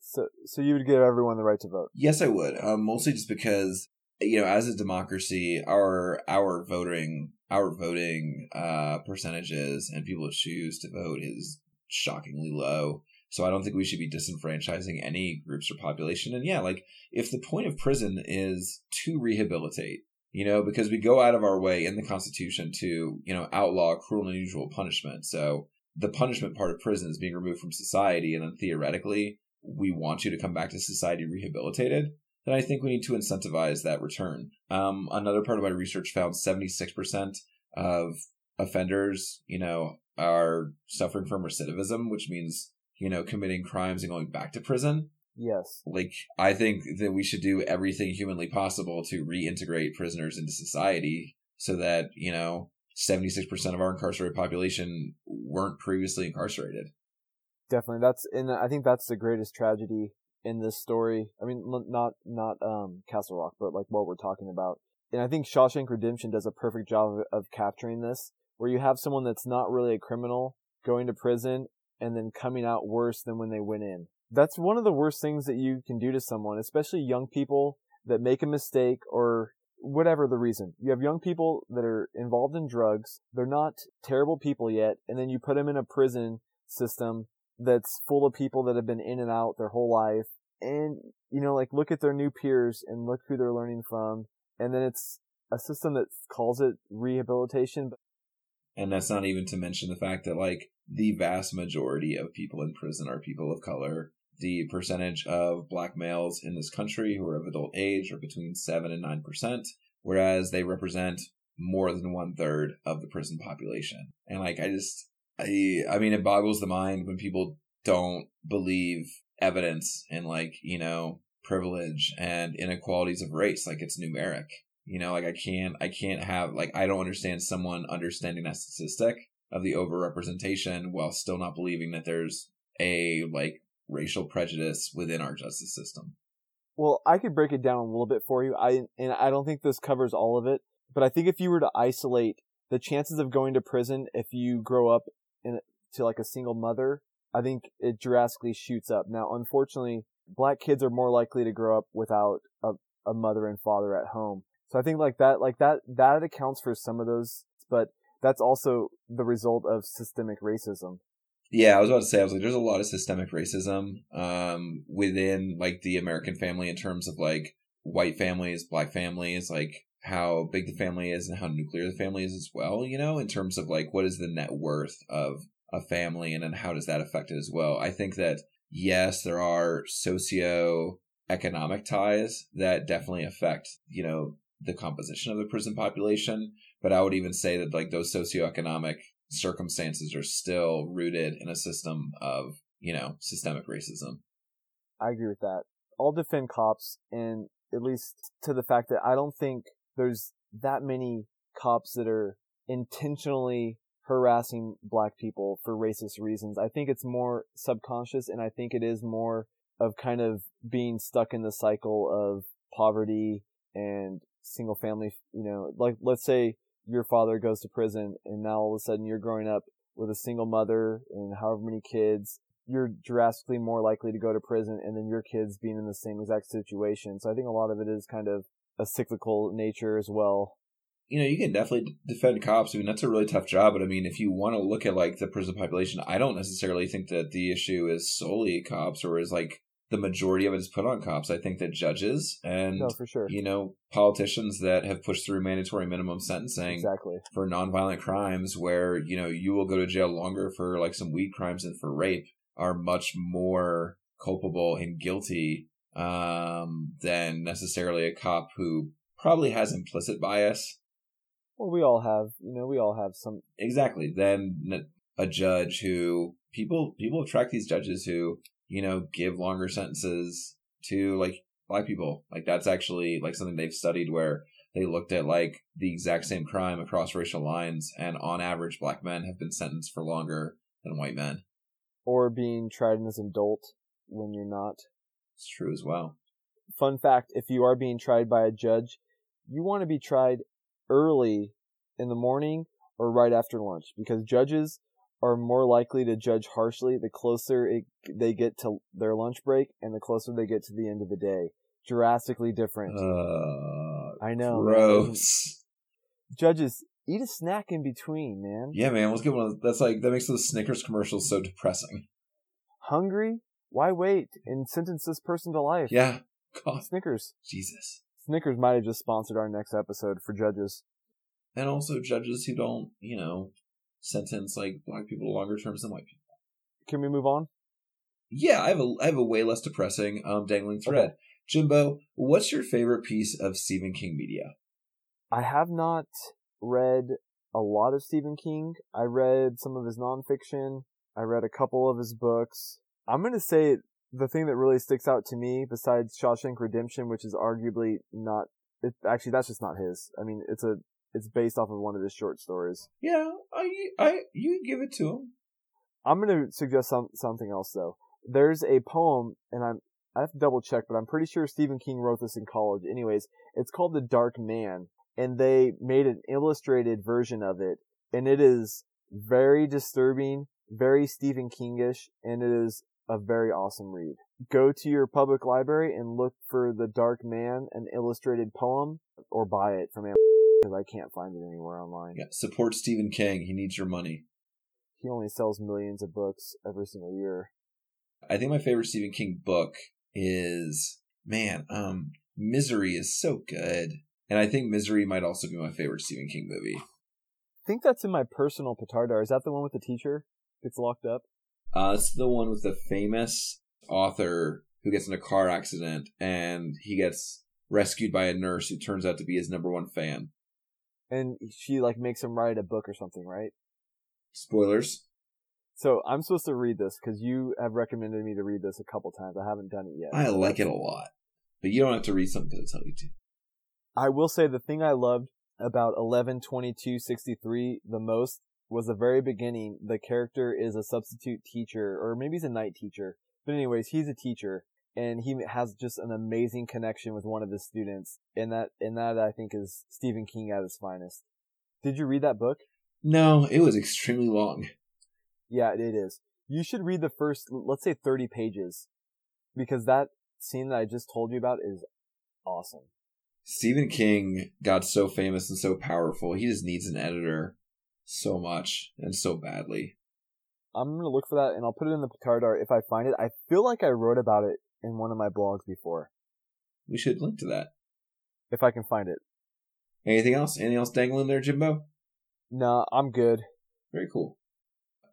So, so you would give everyone the right to vote. Yes, I would. Um, mostly just because you know, as a democracy, our our voting our voting uh, percentages and people choose to vote is shockingly low. So I don't think we should be disenfranchising any groups or population. And yeah, like if the point of prison is to rehabilitate, you know, because we go out of our way in the Constitution to, you know, outlaw cruel and unusual punishment. So the punishment part of prison is being removed from society. And then theoretically, we want you to come back to society rehabilitated then I think we need to incentivize that return. Um, another part of my research found 76% of offenders, you know, are suffering from recidivism, which means, you know, committing crimes and going back to prison. Yes. Like, I think that we should do everything humanly possible to reintegrate prisoners into society so that, you know, 76% of our incarcerated population weren't previously incarcerated. Definitely. That's, and I think that's the greatest tragedy in this story. I mean, not not um, Castle Rock, but like what we're talking about. And I think Shawshank Redemption does a perfect job of, of capturing this, where you have someone that's not really a criminal going to prison and then coming out worse than when they went in. That's one of the worst things that you can do to someone, especially young people that make a mistake or whatever the reason. You have young people that are involved in drugs. They're not terrible people yet. And then you put them in a prison system that's full of people that have been in and out their whole life and you know like look at their new peers and look who they're learning from and then it's a system that calls it rehabilitation and that's not even to mention the fact that like the vast majority of people in prison are people of color. The percentage of black males in this country who are of adult age are between 7 and 9% whereas they represent more than one third of the prison population. And like i just I I mean, it boggles the mind when people don't believe evidence and like you know privilege and inequalities of race like it's numeric. You know, like I can't I can't have like I don't understand someone understanding that statistic of the overrepresentation while still not believing that there's a like racial prejudice within our justice system. Well, I could break it down a little bit for you. I and I don't think this covers all of it, but I think if you were to isolate the chances of going to prison if you grow up in to like a single mother, I think it drastically shoots up. Now, unfortunately, black kids are more likely to grow up without a, a mother and father at home. So I think like that, like that, that accounts for some of those, but that's also the result of systemic racism. Yeah, I was about to say, I was like, there's a lot of systemic racism, um, within like the American family in terms of like white families, black families, like how big the family is and how nuclear the family is as well, you know, in terms of like what is the net worth of a family and then how does that affect it as well. I think that yes, there are socio economic ties that definitely affect, you know, the composition of the prison population, but I would even say that like those socioeconomic circumstances are still rooted in a system of, you know, systemic racism. I agree with that. I'll defend cops and at least to the fact that I don't think there's that many cops that are intentionally harassing black people for racist reasons. I think it's more subconscious and I think it is more of kind of being stuck in the cycle of poverty and single family, you know, like let's say your father goes to prison and now all of a sudden you're growing up with a single mother and however many kids, you're drastically more likely to go to prison and then your kids being in the same exact situation. So I think a lot of it is kind of a cyclical nature as well. You know, you can definitely defend cops. I mean, that's a really tough job. But I mean, if you want to look at like the prison population, I don't necessarily think that the issue is solely cops or is like the majority of it is put on cops. I think that judges and no, for sure. you know politicians that have pushed through mandatory minimum sentencing exactly. for nonviolent crimes, where you know you will go to jail longer for like some weed crimes than for rape, are much more culpable and guilty um, than necessarily a cop who probably has implicit bias. Well, we all have, you know, we all have some. Exactly. Then a judge who people people attract these judges who you know give longer sentences to like black people. Like that's actually like something they've studied where they looked at like the exact same crime across racial lines, and on average, black men have been sentenced for longer than white men. Or being tried as an adult when you're not. It's true as well. Fun fact if you are being tried by a judge, you want to be tried early in the morning or right after lunch because judges are more likely to judge harshly the closer it, they get to their lunch break and the closer they get to the end of the day. Drastically different. Uh, I know. man. gross. Judges, eat a snack in between, man. Yeah, man. Let's get one. Of, that's like that makes those Snickers commercials so depressing. Hungry? Why wait and sentence this person to life? Yeah. God, Snickers. Jesus. Snickers might have just sponsored our next episode for judges. And also judges who don't, you know, sentence like black people to longer terms than white people. Can we move on? Yeah, I have a I have a way less depressing um dangling thread. Okay. Jimbo, what's your favorite piece of Stephen King media? I have not read a lot of Stephen King. I read some of his nonfiction. I read a couple of his books. I'm going to say the thing that really sticks out to me, besides Shawshank Redemption, which is arguably not, it, actually that's just not his. I mean, it's a, it's based off of one of his short stories. Yeah, I I you give it to him. I'm to suggest some, something else though. There's a poem, and I'm, I have to double check, but I'm pretty sure Stephen King wrote this in college. Anyways, it's called The Dark Man, and they made an illustrated version of it, and it is very disturbing, very Stephen Kingish, and it is a very awesome read. Go to your public library and look for The Dark Man, an illustrated poem, or buy it from Amazon because I can't find it anywhere online. Yeah, support Stephen King. He needs your money. He only sells millions of books every single year. I think my favorite Stephen King book is man, um, Misery is so good. And I think Misery might also be my favorite Stephen King movie. I think that's in my personal petardar. Is that the one with the teacher gets locked up? Uh, it's the one with the famous author who gets in a car accident and he gets rescued by a nurse who turns out to be his number one fan. And she like makes him write a book or something, right? Spoilers. So I'm supposed to read this because you have recommended me to read this a couple times. I haven't done it yet. I like it a lot. But you don't have to read something because I tell you to. I will say the thing I loved about 11/22/63 the most was the very beginning. The character is a substitute teacher, or maybe he's a night teacher. But anyways, he's a teacher, and he has just an amazing connection with one of his students, and that and that I think is Stephen King at his finest. Did you read that book? No, it was extremely long. Yeah, it is. You should read the first, let's say 30 pages, because that scene that I just told you about is awesome. Stephen King got so famous and so powerful. He just needs an editor so much and so badly. I'm gonna look for that and I'll put it in the petardar if I find it. I feel like I wrote about it in one of my blogs before, We should link to that. if I can find it. Anything else? Anything else dangling there, Jimbo? No, I'm good. Very cool.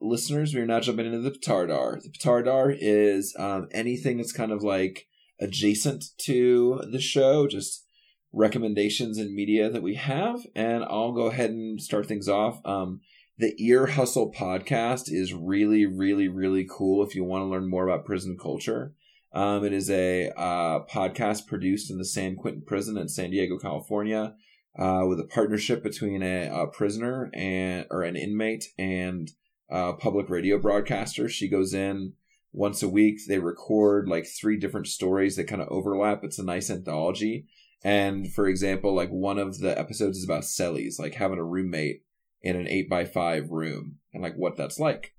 Listeners, we are now jumping into the Petardar. The Petardar is um, anything that's kind of like adjacent to the show, just recommendations and media that we have. And I'll go ahead and start things off. Um, the Ear Hustle podcast is really, really, really cool if you want to learn more about prison culture. Um, it is a uh, podcast produced in the San Quentin Prison in San Diego, California, uh, with a partnership between a, a prisoner and or an inmate and a public radio broadcaster. She goes in once a week. They record like three different stories that kind of overlap. It's a nice anthology. And for example, like one of the episodes is about cellies, like having a roommate in an eight by five room and like what that's like.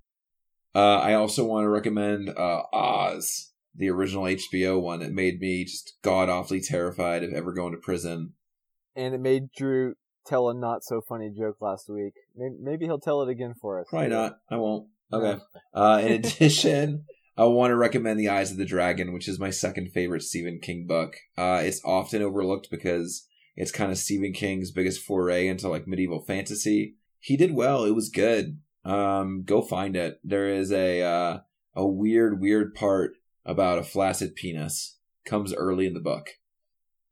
Uh, I also want to recommend uh, Oz, the original HBO one. It made me just god awfully terrified of ever going to prison. And it made Drew tell a not so funny joke last week. Maybe, maybe he'll tell it again for us. Probably not. I won't. Okay. Uh, in addition, I want to recommend The Eyes of the Dragon, which is my second favorite Stephen King book. Uh, it's often overlooked because it's kind of Stephen King's biggest foray into like medieval fantasy. He did well. It was good. Um, go find it. There is a uh, a weird, weird part about a flaccid penis. Comes early in the book.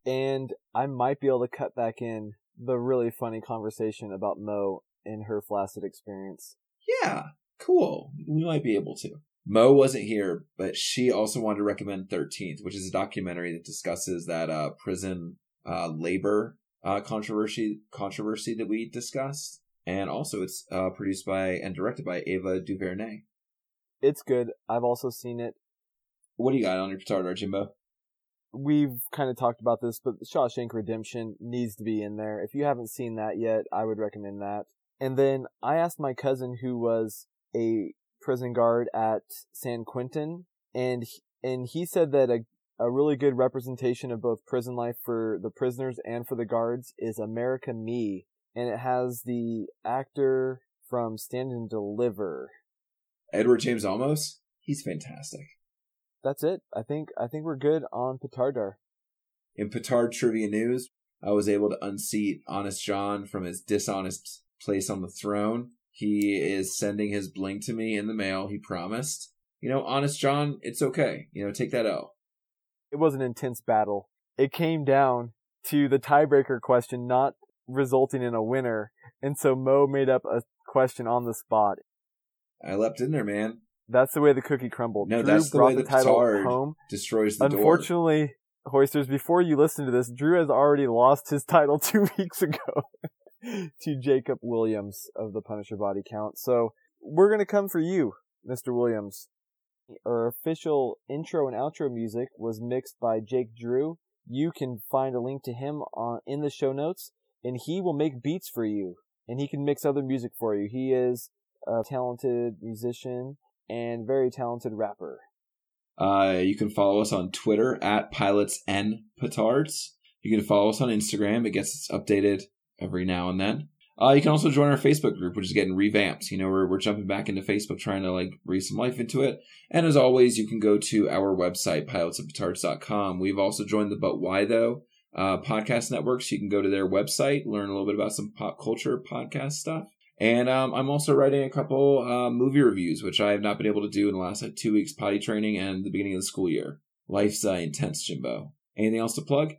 And I might be able to cut back in the really funny conversation about Mo and her flaccid experience. Yeah, cool. We might be able to. Mo wasn't here, but she also wanted to recommend 13th, which is a documentary that discusses that uh, prison uh, labor uh, controversy controversy that we discussed. And also, it's uh, produced by and directed by Ava DuVernay. It's good. I've also seen it. What do you got on your Petard, Jimbo? We've kind of talked about this, but Shawshank Redemption needs to be in there. If you haven't seen that yet, I would recommend that. And then I asked my cousin, who was a prison guard at San Quentin, and and he said that a a really good representation of both prison life for the prisoners and for the guards is American Me, and it has the actor from Stand and Deliver. Edward James Olmos. He's fantastic. That's it. I think I think we're good on Petardar. In Petard trivia news, I was able to unseat Honest John from his dishonest place on the throne. He is sending his bling to me in the mail. He promised. You know, Honest John, it's okay. You know, take that L. It was an intense battle. It came down to the tiebreaker question not resulting in a winner. And so Mo made up a question on the spot. I leapt in there, man. That's the way the cookie crumbled. No, Drew that's the way the the title home. Destroys the door. Unfortunately, Hoisters, before you listen to this, Drew has already lost his title two weeks ago to Jacob Williams of the Punisher Body Count. So we're going to come for you, Mr. Williams. Our official intro and outro music was mixed by Jake Drew. You can find a link to him on in the show notes, and he will make beats for you, and he can mix other music for you. He is a talented musician and very talented rapper. Uh, you can follow us on Twitter at Pilots and Petards. You can follow us on Instagram. It gets updated every now and then. Uh, you can also join our Facebook group, which is getting revamped. You know, we're, we're jumping back into Facebook, trying to like breathe some life into it. And as always, you can go to our website, pilotsandpetards.com. We've also joined the But Why Though uh, podcast network, so you can go to their website, learn a little bit about some pop culture podcast stuff. And um, I'm also writing a couple uh, movie reviews, which I have not been able to do in the last like, two weeks potty training and the beginning of the school year. Life's uh, intense, Jimbo. Anything else to plug?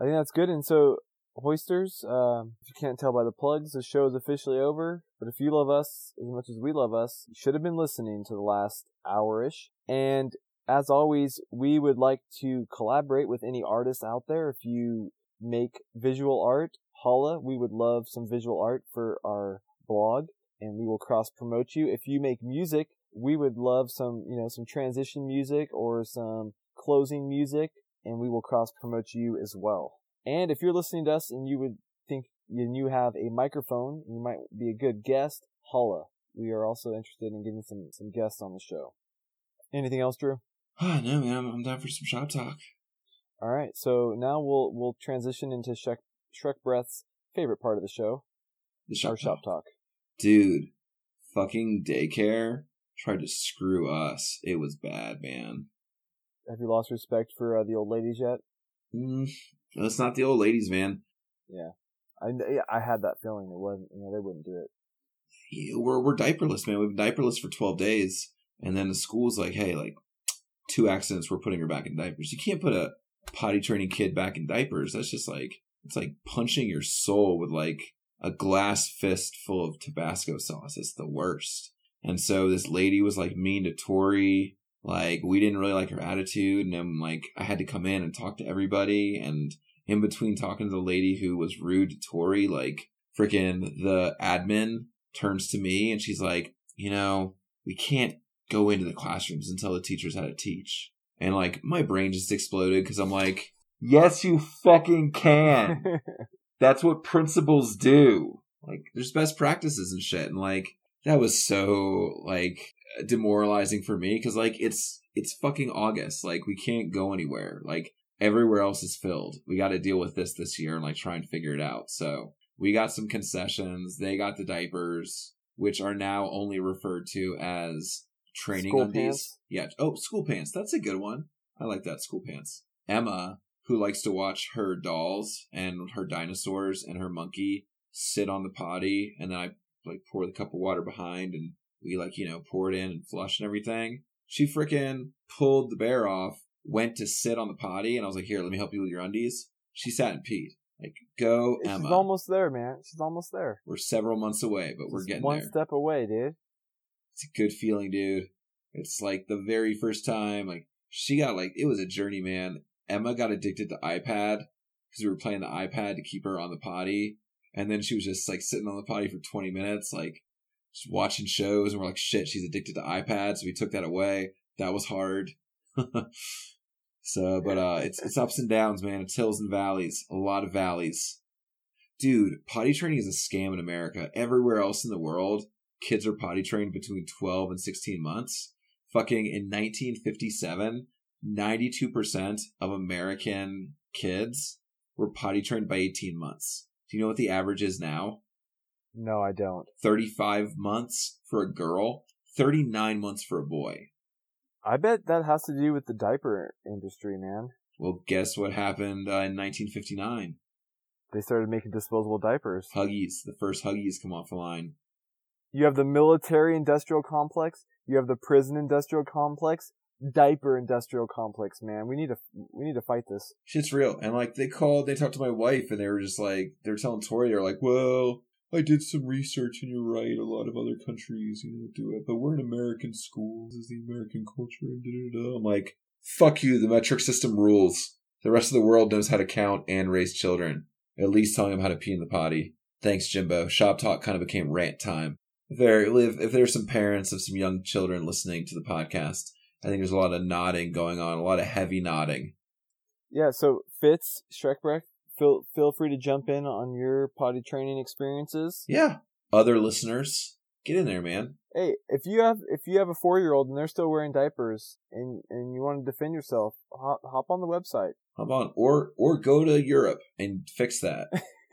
I think that's good. And so, Hoisters, um, if you can't tell by the plugs, the show is officially over. But if you love us as much as we love us, you should have been listening to the last hour ish. And as always, we would like to collaborate with any artists out there. If you make visual art, holla. We would love some visual art for our blog and we will cross promote you. If you make music, we would love some, you know, some transition music or some closing music and we will cross promote you as well. And if you're listening to us and you would think and you have a microphone, and you might be a good guest, holla. We are also interested in getting some, some guests on the show. Anything else, Drew? Oh, no, man. I'm, I'm down for some shop talk. All right. So now we'll, we'll transition into Shrek, Shrek Breath's favorite part of the show, The our shop shop talk. talk. Dude, fucking daycare tried to screw us. It was bad, man. Have you lost respect for uh, the old ladies yet? Mm, it's not the old ladies, man. I, yeah, I had that feeling it wasn't, you know, they wouldn't do it. Yeah, We're, we're diaperless, man. We've been diaperless for 12 days. And then the school's like, hey, like, two accidents, we're putting her back in diapers. You can't put a potty training kid back in diapers. That's just like, it's like punching your soul with like a glass fist full of Tabasco sauce. It's the worst. And so this lady was like mean to Tori. Like we didn't really like her attitude. And then like I had to come in and talk to everybody. And in between talking to the lady who was rude to Tori, like freaking the admin turns to me and she's like, you know, we can't go into the classrooms and tell the teachers how to teach. And like my brain just exploded because I'm like, yes, you fucking can. That's what principals do. Like, there's best practices and shit. And like, that was so like demoralizing for me because like it's it's fucking August. Like, we can't go anywhere. Like, everywhere else is filled. We got to deal with this this year and like try and figure it out. So we got some concessions. They got the diapers, which are now only referred to as training School undies. pants? Yeah. Oh, school pants. That's a good one. I like that school pants. Emma, who likes to watch her dolls and her dinosaurs and her monkey sit on the potty, and then I like pour the cup of water behind, and we like you know poured in and flushed and everything. She frickin' pulled the bear off, went to sit on the potty, and I was like, "Here, let me help you with your undies." She sat and peed. Like, go Emma. She's almost there, man. She's almost there. we're several months away, but we're getting one there. step away, dude. It's a good feeling, dude. It's like the very first time, like she got like it was a journey, man. Emma got addicted to iPad because we were playing the iPad to keep her on the potty, and then she was just like sitting on the potty for twenty minutes, like just watching shows, and we're like, shit, she's addicted to iPads. so we took that away. That was hard. so, but uh, it's it's ups and downs, man. It's hills and valleys, a lot of valleys. Dude, potty training is a scam in America. Everywhere else in the world, kids are potty trained between 12 and 16 months. Fucking in 1957, 92% of American kids were potty trained by 18 months. Do you know what the average is now? No, I don't. 35 months for a girl, 39 months for a boy. I bet that has to do with the diaper industry, man. Well, guess what happened uh, in 1959? They started making disposable diapers. Huggies. The first Huggies come off the line. You have the military industrial complex. You have the prison industrial complex. Diaper industrial complex, man. We need to we need to fight this. Shit's real. And like they called, they talked to my wife, and they were just like, they were telling Tori, they're like, well, I did some research, and you're right. A lot of other countries, you know, do it, but we're an American school. This is the American culture. And. I'm like, fuck you. The metric system rules. The rest of the world knows how to count and raise children. At least telling them how to pee in the potty. Thanks, Jimbo. Shop talk kind of became rant time. If there, if, if there's some parents of some young children listening to the podcast, I think there's a lot of nodding going on, a lot of heavy nodding. Yeah, so Fitz, Shrekbreck, feel feel free to jump in on your potty training experiences. Yeah. Other listeners, get in there, man. Hey, if you have if you have a four year old and they're still wearing diapers and and you want to defend yourself, hop hop on the website. Hop on, or or go to Europe and fix that.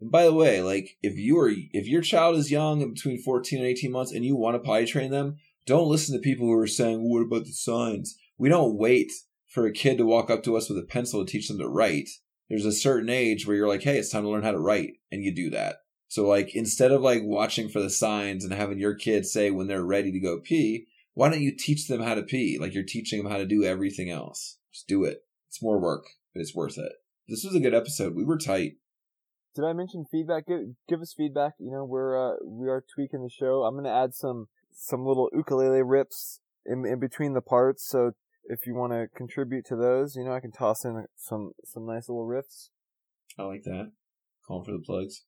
and by the way, like if you are if your child is young and between fourteen and eighteen months and you want to potty train them, don't listen to people who are saying, "What about the signs?" We don't wait for a kid to walk up to us with a pencil to teach them to write. There's a certain age where you're like, "Hey, it's time to learn how to write," and you do that. So like instead of like watching for the signs and having your kid say when they're ready to go pee, why don't you teach them how to pee? Like you're teaching them how to do everything else. Just do it. It's more work, but it's worth it. This was a good episode. We were tight. Did I mention feedback? Give, give us feedback. You know, we're uh, we are tweaking the show. I'm gonna add some some little ukulele rips in in between the parts. So if you want to contribute to those, you know, I can toss in some some nice little riffs. I like that. Calling for the plugs.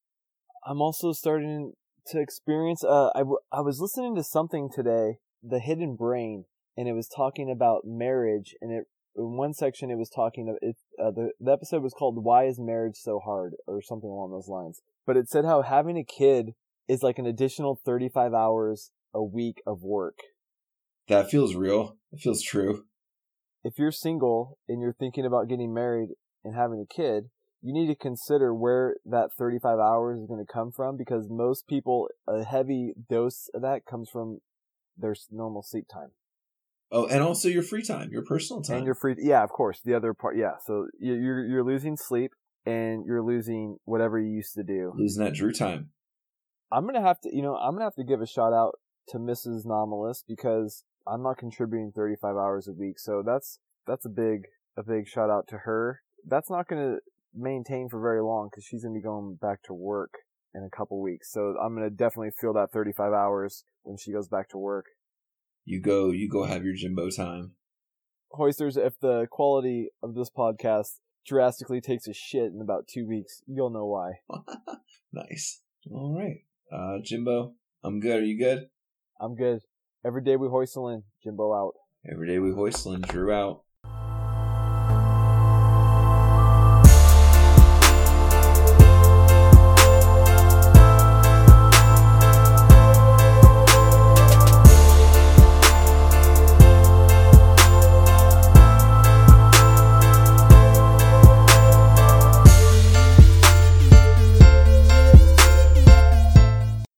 I'm also starting to experience. Uh, I, w- I was listening to something today, The Hidden Brain, and it was talking about marriage. And it in one section it was talking of it. Uh, the the episode was called "Why Is Marriage So Hard" or something along those lines. But it said how having a kid is like an additional 35 hours a week of work. That feels real. It feels true. If you're single and you're thinking about getting married and having a kid, you need to consider where that 35 hours is going to come from because most people, a heavy dose of that comes from their normal sleep time. Oh, and also your free time, your personal time. And your free, yeah, of course. The other part, yeah. So you're, you're losing sleep and you're losing whatever you used to do. Losing that Drew time. I'm going to have to, you know, I'm going to have to give a shout out to Mrs. Nomalist because I'm not contributing 35 hours a week. So that's, that's a big, a big shout out to her. That's not going to maintain for very long because she's going to be going back to work in a couple weeks. So I'm going to definitely feel that 35 hours when she goes back to work. You go, you go have your Jimbo time. Hoisters, if the quality of this podcast drastically takes a shit in about two weeks, you'll know why. nice. All right. Uh, Jimbo, I'm good. Are you good? I'm good. Every day we hoistle in, Jimbo out. Every day we hoistlin', Drew out.